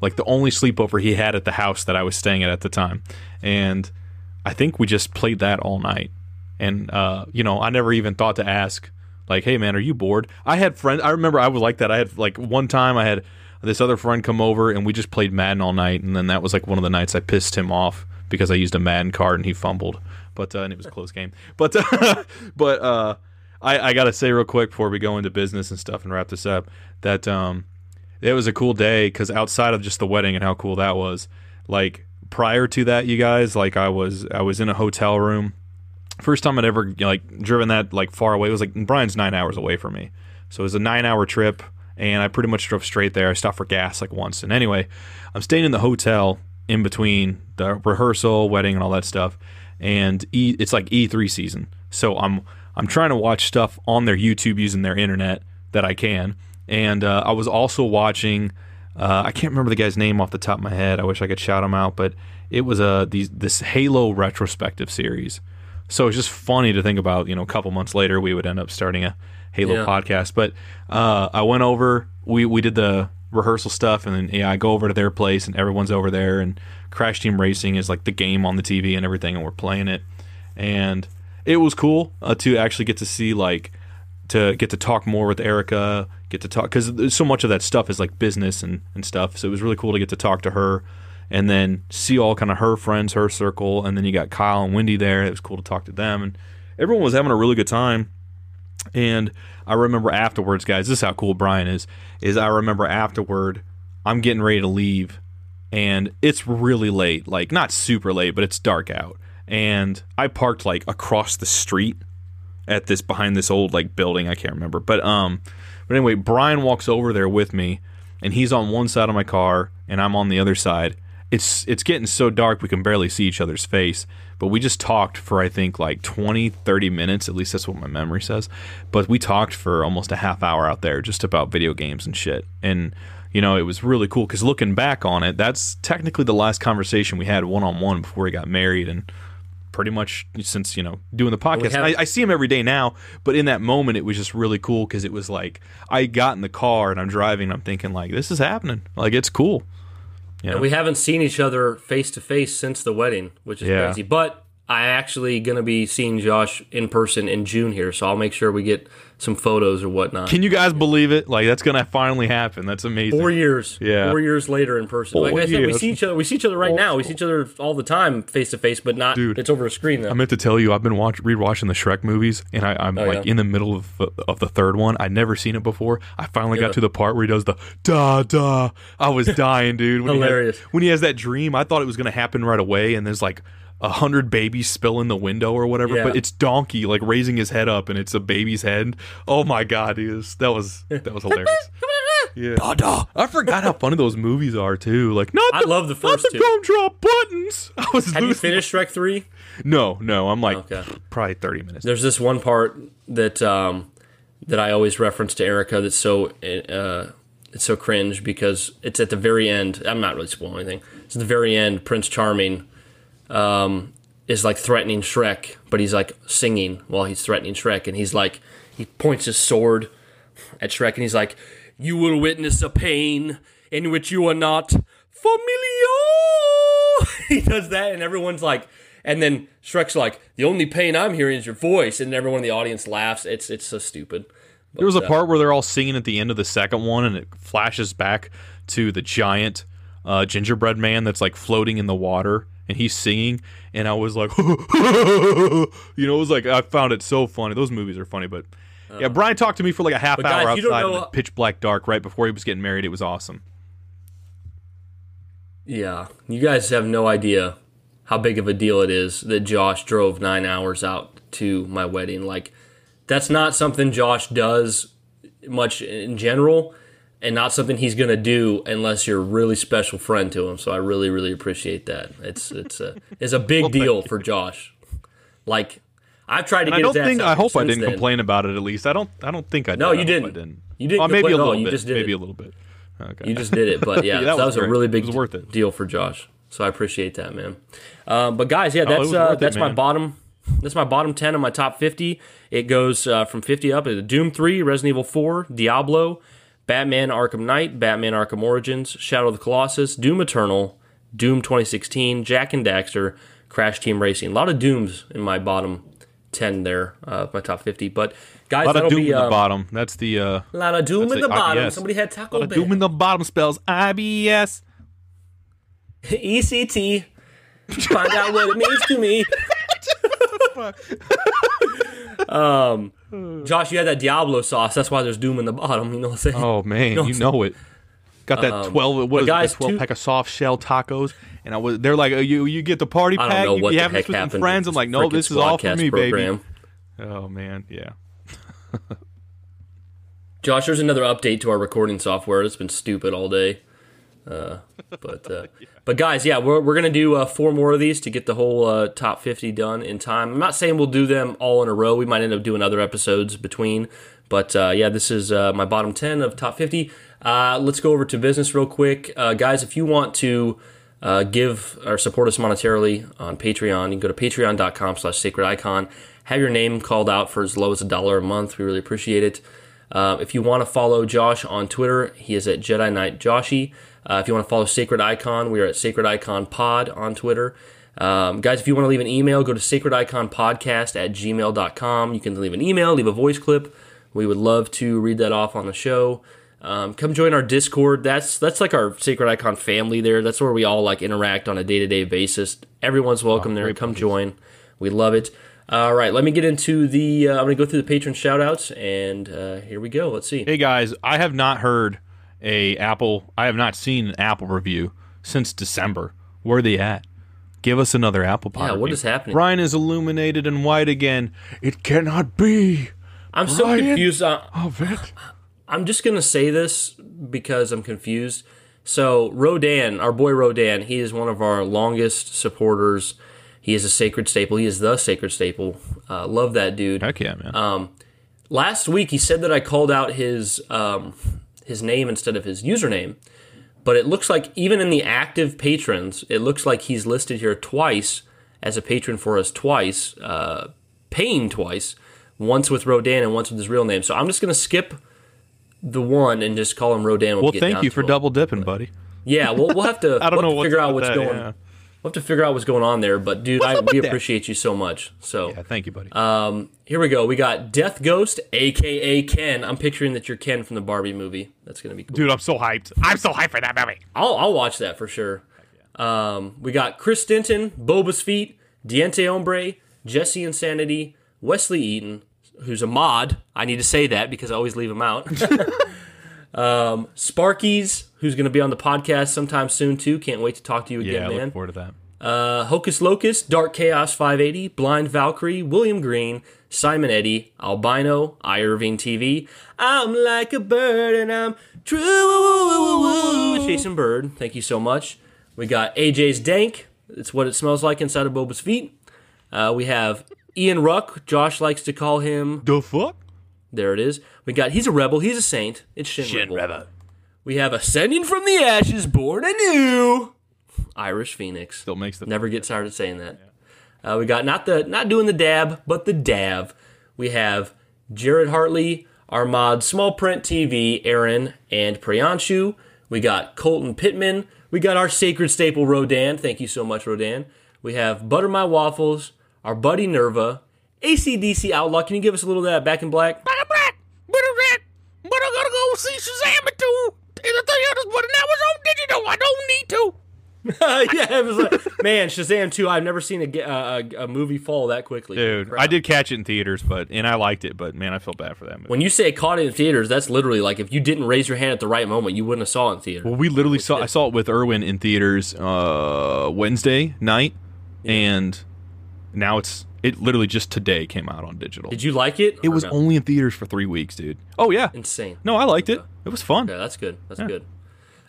like the only sleepover he had at the house that I was staying at at the time, and I think we just played that all night. And uh, you know, I never even thought to ask, like, "Hey, man, are you bored?" I had friends. I remember I was like that. I had like one time I had this other friend come over and we just played Madden all night, and then that was like one of the nights I pissed him off because I used a Madden card and he fumbled, but uh, and it was a close game. But but uh, I, I gotta say real quick before we go into business and stuff and wrap this up that um, it was a cool day because outside of just the wedding and how cool that was, like prior to that, you guys, like I was I was in a hotel room. First time I'd ever like driven that like far away it was like Bryan's nine hours away from me, so it was a nine hour trip, and I pretty much drove straight there. I stopped for gas like once, and anyway, I'm staying in the hotel in between the rehearsal, wedding, and all that stuff, and e, it's like E3 season, so I'm I'm trying to watch stuff on their YouTube using their internet that I can, and uh, I was also watching. Uh, I can't remember the guy's name off the top of my head. I wish I could shout him out, but it was a these this Halo retrospective series. So it's just funny to think about. You know, a couple months later, we would end up starting a Halo Yeah. podcast. But uh, I went over. We we did the rehearsal stuff, and then yeah, I go over to their place, and everyone's over there, and Crash Team Racing is like the game on the TV and everything, and we're playing it, and it was cool uh, to actually get to see like to get to talk more with Erica, get to talk because so much of that stuff is like business and, and stuff. So it was really cool to get to talk to her and then see all kind of her friends, her circle, and then you got Kyle and Wendy there. It was cool to talk to them, and everyone was having a really good time. And I remember afterwards, guys, this is how cool Bryan is. Is I remember afterward, I'm getting ready to leave, and it's really late, like not super late, but it's dark out. And I parked like across the street at this behind this old like building. I can't remember, but um, but anyway, Bryan walks over there with me, and he's on one side of my car, and I'm on the other side. It's it's getting so dark we can barely see each other's face, but we just talked for I think like 20, 30 minutes. At least that's what my memory says. But we talked for almost a half hour out there just about video games and shit. And you know, it was really cool because looking back on it, that's technically the last conversation we had one on one before we got married and pretty much since you know doing the podcast. have- I, I see him every day now, but in that moment, it was just really cool because it was like I got in the car and I'm driving. And I'm thinking like this is happening. Like it's cool. Know? And we haven't seen each other face to face since the wedding, which is Yeah. crazy. But I'm actually going to be seeing Josh in person in June here, so I'll make sure we get some photos or whatnot. Can you guys believe it? Like that's gonna finally happen. That's amazing. Four years, Yeah. four years later in person. like I said, we see each other. We see each other right now. We see each other all the time, face to face, but not. Dude. it's over a screen now. I meant to tell you, I've been watch rewatching the Shrek movies, and I, I'm oh, like Oh, yeah. in the middle of the, of the third one. I'd never seen it before. I finally Yeah. got to the part where he does the da da. I was dying, dude. When Hilarious. He has, when he has that dream, I thought it was gonna happen right away, and there's like a hundred babies spill in the window or whatever. Yeah. But it's Donkey like raising his head up, and it's a baby's head. Oh my god, dude, that was that was hilarious. Yeah. Da da. I forgot how funny those movies are too. Like not I the, love the not first the two. gumdrop buttons. I was Have you finished Shrek three? No, no. I'm like Okay. probably 30 minutes. There's this one part that um, that I always reference to Erica that's so uh, it's so cringe because it's at the very end. I'm not really spoiling anything. It's at the very end. Prince Charming um, is like threatening Shrek, but he's like singing while he's threatening Shrek, and he's like he points his sword at Shrek, and he's like, "You will witness a pain in which you are not familiar." he does that, and everyone's like, and then Shrek's like, "The only pain I'm hearing is your voice," and everyone in the audience laughs. It's it's so stupid. But, There was a uh, part where they're all singing at the end of the second one, and it flashes back to the giant uh, gingerbread man that's like floating in the water, and he's singing. And I was like, you know, it was like I found it so funny. Those movies are funny, but yeah, Bryan talked to me for like a half Uh. Guys, hour outside in the pitch black dark right before he was getting married. It was awesome. Yeah, you guys have no idea how big of a deal it is that Josh drove nine hours out to my wedding. Like, that's not something Josh does much in general, and not something he's gonna do unless you're a really special friend to him. So I really, really appreciate that. It's it's a it's a big deal for Josh. Like, I've tried to And get I don't think I hope I didn't then. complain about it. At least I don't. I don't think I. Did. No, I you I didn't. didn't. You didn't Oh, maybe a little You bit. just did maybe it. a little bit. Okay. You just did it, but yeah, Yeah, that, that was, was a really big worth it. deal for Josh. So I appreciate that, man. Um, but guys, yeah, that's was uh, worth it, that's my bottom. That's my bottom ten of my top fifty. It goes uh, from fifty up to Doom Three, Resident Evil Four, Diablo, Batman: Arkham Knight, Batman: Arkham Origins, Shadow of the Colossus, Doom Eternal, Doom 2016, Jak and Daxter, Crash Team Racing. A lot of Dooms in my bottom ten there, uh, my top fifty. But guys, A lot of doom be in the um, bottom. That's the uh, a lot of Doom in the the bottom. IBS. Somebody had a Taco Bell. doom in the bottom spells IBS. ECT. Find out what it means to me. um, Josh, you had that Diablo sauce. That's why there's doom in the bottom. You know what I'm saying? Oh man, you know it. Got that twelve. What is Um, guys, it? Twelve two- pack of soft shell tacos, and I was. They're like, oh, you you get the party I don't pack. know you what be the having heck this with some happened. friends. I'm like, this no, this is all for me, program. baby. Oh man, yeah. Josh, there's another update to our recording software. It's been stupid all day. Uh, but uh, but guys, yeah, we're, we're gonna do uh, four more of these to get the whole uh, top 50 done in time. I'm not saying we'll do them all in a row. We might end up doing other episodes between. But uh, yeah, this is uh, my bottom 10 of top 50. Uh, let's go over to business real quick, guys. If you want to give or support us monetarily on Patreon, you can go to patreon.com/slash sacred icon. Have your name called out for as low as a dollar a month. We really appreciate it. If you want to follow Josh on Twitter, he is at Jedi Knight Joshy. Uh, if you want to follow Sacred Icon, we are at Sacred Icon Pod on Twitter. Um, guys, if you want to leave an email, go to sacrediconpodcast at gmail.com. You can leave an email, leave a voice clip. We would love to read that off on the show. Um, come join our Discord. That's that's like our Sacred Icon family there. That's where we all like interact on a day to day basis. Everyone's welcome there. Come join. We love it. All right, let me get into the. Uh, I'm going to go through the patron shout outs, and uh, here we go. Let's see. Hey guys, I have not heard a Apple. I have not seen an Apple review since December. Where are they at? Give us another Apple Pie. Yeah, what review. is happening? Bryan is illuminated and white again. It cannot be. I'm so confused. Uh, Of it. I'm just going to say this because I'm confused. So, Rodan, our boy Rodan, he is one of our longest supporters. He is a sacred staple. He is the sacred staple. Uh, love that dude. Heck yeah, man. Um, last week he said that I called out his um, his name instead of his username, but it looks like even in the active patrons, it looks like he's listed here twice as a patron for us twice, uh, paying twice, once with Rodan and once with his real name. So I'm just gonna skip the one and just call him Rodan. well, get thank you to for double dipping, buddy. Yeah, well, we'll have to. I don't we'll know to figure out what's that, going. yeah. We'll have to figure out what's going on there. But dude, I, we appreciate you so much. So Yeah, thank you, buddy. um, here we go. We got Death Ghost, aka Ken. I'm picturing that you're Ken from the Barbie movie. That's gonna be cool. Dude, I'm so hyped. I'm so hyped for that movie. I'll, I'll watch that for sure. Um, we got Chris Denton, Boba's Feet, Diente Hombre, Jesse Insanity, Wesley Eaton, who's a mod. I need to say that because I always leave him out. um, Sparkies, who's going to be on the podcast sometime soon too. Can't wait to talk to you Yeah, again, I man. look forward to that. Uh, Hocus Locus, Dark Chaos 580, Blind Valkyrie, William Green, Simon Eddy, Albino, I Irving TV. I'm like a bird and I'm true. Jason Bird, thank you so much. We got AJ's Dank. It's what it smells like inside of Boba's feet. Uh, we have Ian Ruck. Josh likes to call him. The fuck? There it is. We got. He's a rebel. He's a saint. It's Shin, Rebel. We have Ascending from the Ashes, Born Anew. Irish Phoenix. Still makes the Never get tired of saying that. Uh, we got not the not doing the dab, but the dav. We have Jared Hartley, Armad Small Print TV, Aaron, and Priyanshu. We got Colton Pittman. We got our sacred staple, Rodan. Thank you so much, Rodan. We have Butter My Waffles, our buddy Nerva, ACDC Outlaw. Can you give us a little of that back in black? Back in black, but I but I gotta go see Shazam too in the theaters, but now it's on digital. I don't need to. yeah, it was like, man, Shazam 2. I've never seen a, a, a movie fall that quickly. Dude, I did catch it in theaters, but and I liked it, but man, I felt bad for that movie. When you say caught it in theaters, that's literally like if you didn't raise your hand at the right moment, you wouldn't have saw it in theater. Well, we literally saw. I saw it with Irwin in theaters uh, Wednesday night, and now it's it literally just today came out on digital. Did you like it? It was no? only in theaters for three weeks, dude. Oh yeah, insane. no, I liked it. It was fun. Yeah, that's good. That's good.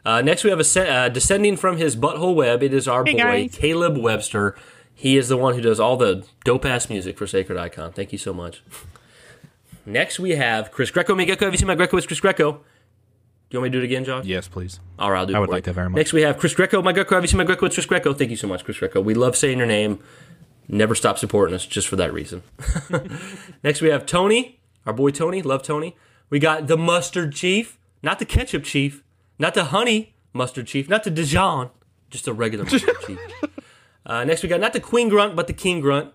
Uh, next, we have a se- uh, descending from his butthole web. It is our boy guys. Caleb Webster. He is the one who does all the dope ass music for Sacred Icon. Thank you so much. Next, we have Chris Greco. Me Greco. Have you seen my Greco? It's Chris Greco. Do you want me to do it again, Josh? Yes, please. All right, I'll do it I would for like you. that very much. Next, we have Chris Greco. My Greco. Have you seen my Greco? It's Chris Greco. Thank you so much, Chris Greco. We love saying your name. Never stop supporting us just for that reason. Next, we have Tony, our boy Tony. Love Tony. We got the Mustard Chief, not the Ketchup Chief, not the Honey Mustard Chief, not the Dijon, just a regular Mustard Chief. Uh, next, we got not the Queen Grunt, but the King Grunt.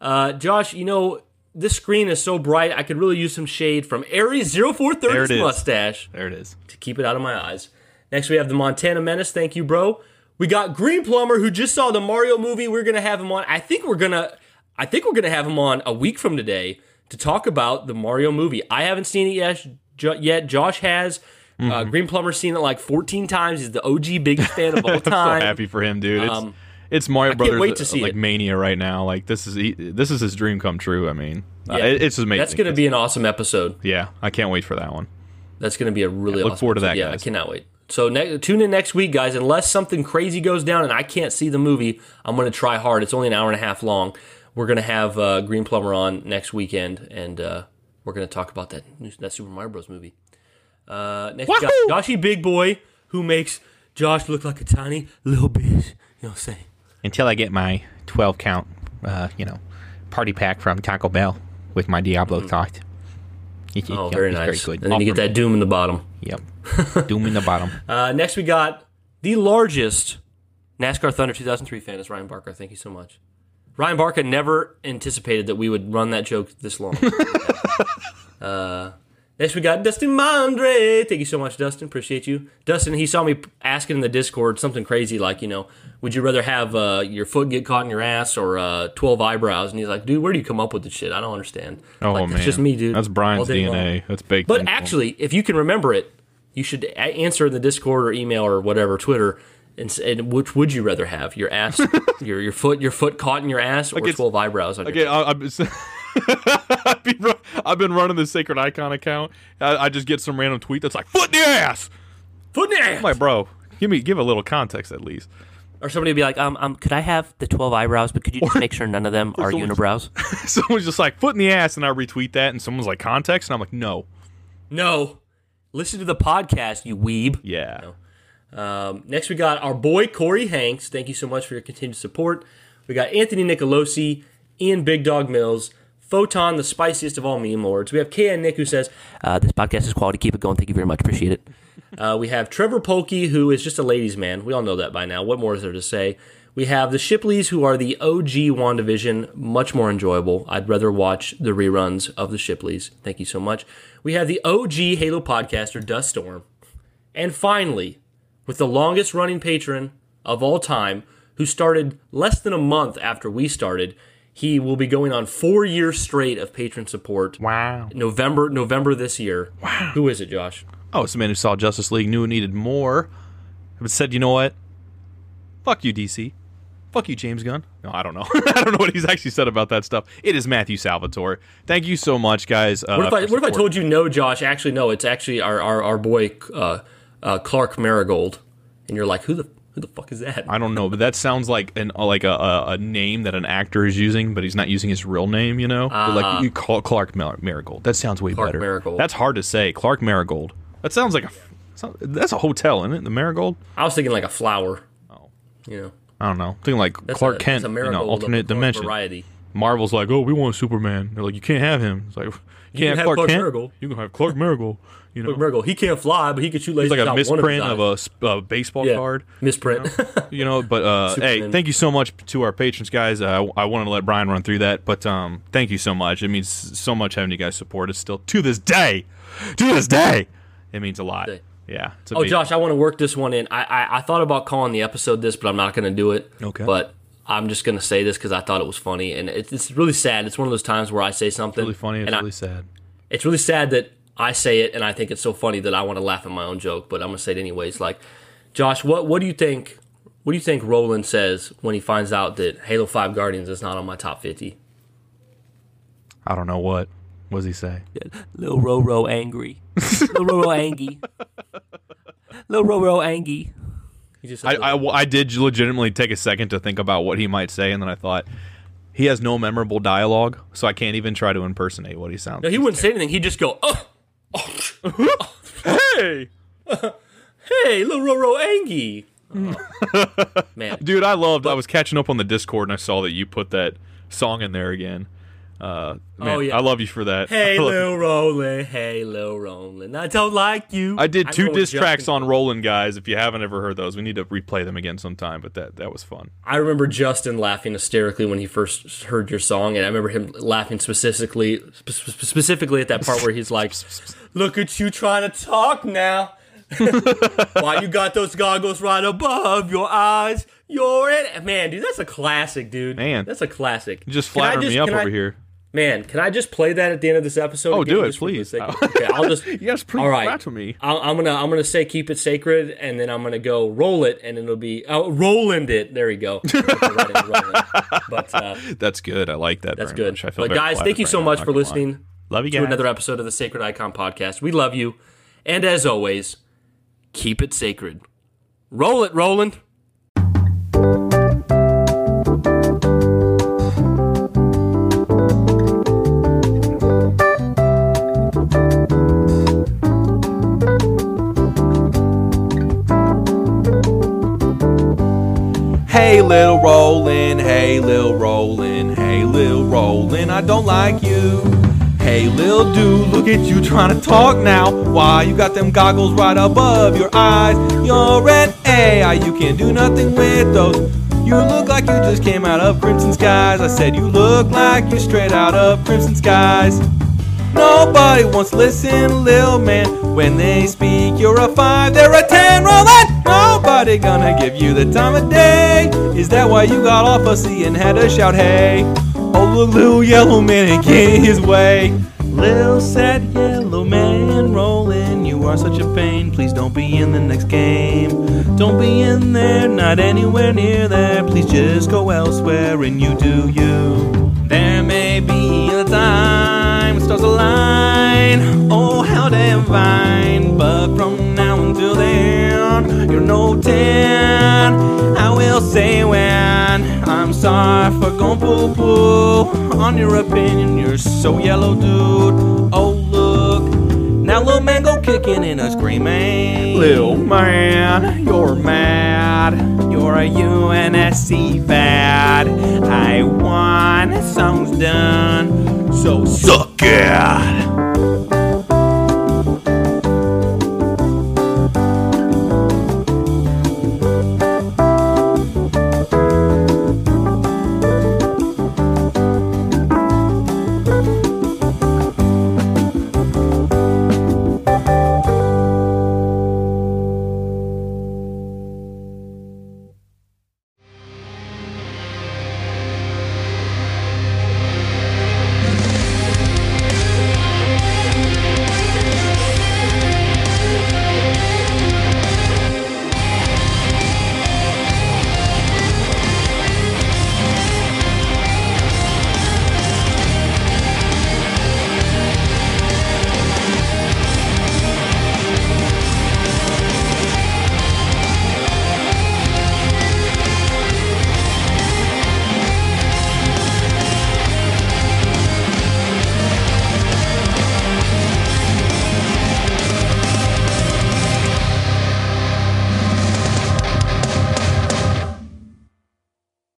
Uh, Josh, you know, this screen is so bright, I could really use some shade from Aries There 0430's it is. mustache There it is. to keep it out of my eyes. Next, we have the Montana Menace. Thank you, bro. We got Green Plumber, who just saw the Mario movie. We're gonna have him on. I think we're gonna. I think we're gonna have him on a week from today to talk about the Mario movie. I haven't seen it yet. Yet Josh has. Uh, Mm-hmm. Green Plumber's seen it like 14 times. He's the OG biggest fan of all time. so happy for him, dude. It's Um, it's Mario Brothers wait to uh, see like it. mania right now. Like this is he, this is his dream come true. I mean, uh, it- it's amazing. That's gonna be an awesome episode. yeah. I can't wait for that one. That's going to be a really look awesome forward to episode. that, Yeah, guys. I cannot wait. So ne- tune in next week, guys. Unless something crazy goes down and I can't see the movie, I'm going to try hard. It's only an hour and a half long. We're going to have uh, Green Plumber on next weekend, and uh, we're going to talk about that new, that Super Mario Bros. movie. Uh, next, Wahoo! Joshy Big Boy, who makes Josh look like a tiny little bitch. You know what I'm saying? Until I get my 12 count, uh, you know, party pack from Taco Bell with my Diablo sauce. It- Oh, it- very it's nice. good. And then you get that Doom in the bottom. Yep. Doom in the bottom. Uh, next, we got the largest NASCAR Thunder 2003 fan is Ryan Barker. Thank you so much. Ryan Barker never anticipated that we would run that joke this long. uh, next, we got Dustin Mondre. Thank you so much, Dustin. Appreciate you. Dustin, he saw me asking in the Discord something crazy like, you know, would you rather have uh, your foot get caught in your ass or uh, 12 eyebrows? And he's like, dude, where do you come up with this shit? I don't understand. Oh, like, man. That's just me, dude. That's Bryan's day long. DNA. That's baked But actually, if you can remember it, you should answer in the Discord or email or whatever, Twitter. And, and which would you rather have? Your ass, your your foot, your foot caught in your ass, or it's- twelve eyebrows on your Okay, I've, been running the Sacred Icon account. I, I just get some random tweet that's like, foot in the ass! foot in the ass? I'm like, bro, give me give a little context at least. Or somebody would be like, um, um, could I have the twelve eyebrows? But could you just make sure none of them are unibrows? Someone's just like, foot in the ass, and I retweet that, and someone's like, context? And I'm like, no. no. Listen to the podcast, you weeb. Yeah. Um, next, we got our boy Corey Hanks. Thank you so much for your continued support. We got Anthony Nicolosi, Ian Big Dog Mills, Photon, the spiciest of all meme lords. We have KN Nick who says, uh, This podcast is quality. Keep it going. Thank you very much. Appreciate it. Uh, we have Trevor Polkey, who is just a ladies' man. We all know that by now. What more is there to say? We have the Shipleys, who are the OG WandaVision, much more enjoyable. I'd rather watch the reruns of the Shipleys. Thank you so much. We have the OG Halo podcaster, Dust Storm. And finally, with the longest running patron of all time, who started less than a month after we started, he will be going on four years straight of patron support. Wow. November, November this year. Wow. Who is it, Josh? Oh, it's the man who saw Justice League, knew it needed more, but said, you know what? Fuck you, DC. Fuck you, James Gunn. No, I don't know. I don't know what he's actually said about that stuff. It is Matthew Salvatore. Thank you so much, guys. Uh, What if I what if I told you no, Josh? Actually, no. It's actually our our, our boy uh, uh, Clark Marigold, and you're like, who the who the fuck is that? I don't know, but that sounds like an like a, a, a name that an actor is using, but he's not using his real name. You know, But, like you call Clark Mar- Marigold. That sounds way. Clark better. Marigold. That's hard to say. Clark Marigold. That sounds like a. That's a hotel, isn't it? The Marigold. I was thinking like a flower. Oh. You know, I don't know. Thinking like That's Clark a, Kent, a you know, alternate dimension. variety. Marvel's like, oh, we want Superman. They're like, you can't have him. It's like, you can't can have have Clark, Clark Kent. Miracle. You can have Clark Miracle. You know, Look, Miracle. He can't fly, but he can shoot lasers it's like a misprint of, a eyes. sp- a baseball yeah. card. misprint. you know but uh hey thank you so much to our patrons guys uh, i wanted to let Bryan run through that but um thank you so much it means so much having you guys support us still to this day to this day it means a lot. Yeah it's oh, Josh, I want to work this one in. I, I I thought about calling the episode this, but I'm not going to do it. Okay. But I'm just going to say this because I thought it was funny, and it's, it's really sad. It's one of those times where I say something It's really funny it's and I- really sad it's really sad that I say it and I think it's so funny that I want to laugh at my own joke, but I'm gonna say it anyways. Like, Josh, what what do you think? What do you think Roland says when he finds out that Halo Five Guardians is not on my top fifty? i don't know what what does he say Lil Roro angry. Lil Roro angry. Lil Roro angry. He just I, I, I did legitimately take a second to think about what he might say and then i thought he has no memorable dialogue so i can't even try to impersonate what he sounds no, he wouldn't say anything. He'd just go, oh, oh, oh. hey hey, Lil Roro angry. Oh. Man, Dude, I loved. I was catching up on the Discord and I saw that you put that song in there again. Uh, man, Oh, yeah. I love you for that. hey, I, Lil Roland, hey, Lil Roland, I don't like you. I did two remember diss tracks on Roland, guys. If you haven't ever heard those, we need to replay them again sometime. But that that was fun. I remember Justin laughing hysterically when he first heard your song, and I remember him laughing specifically, spe- spe- specifically at that part where he's like, "Look at you trying to talk now. Why you got those goggles right above your eyes? You're it, man, dude. That's a classic, dude. Man. that's a classic. You just I flattering me up can I- over here. Man. Can I just play that at the end of this episode? Oh, do it, please. okay, I'll just. Yes, please All right. flatter me. I'll, I'm gonna I'm gonna say keep it sacred, and then I'm gonna go roll it, and it'll be oh, Roland it. There you go. Right in Roland. but uh, That's good. I like that. that's good. I But guys, thank you so much for lie. listening Love you to another episode of the Sacred Icon podcast. We love you, and as always, keep it sacred. Roll it, Roland. Hey, Lil Roland, hey, Lil Roland, hey, Lil Roland, I don't like you. Hey, Lil Dude, look at you trying to talk now. Why you got them goggles right above your eyes? You're an AI, you can't do nothing with those. You look like you just came out of Crimson Skies. I said you look like you straight out of Crimson Skies. Nobody wants to listen, lil man. When they speak, you're a five, they're a ten. Roland, nobody gonna give you the time of day. Is that why you got off a C and had to shout, hey? Oh, look, little yellow man get his way. Lil sad yellow man rolling, you are such a pain. Please don't be in the next game. Don't be in there, not anywhere near there. Please just go elsewhere and you do you. There may be a time stars align. Oh, how divine! But from no. I will say when I'm sorry for going poo poo on your opinion. You're so yellow, dude. Oh look, now little man go kicking and a screaming. Little man, you're mad. You're a UNSC fad. I won, song's done. So suck it.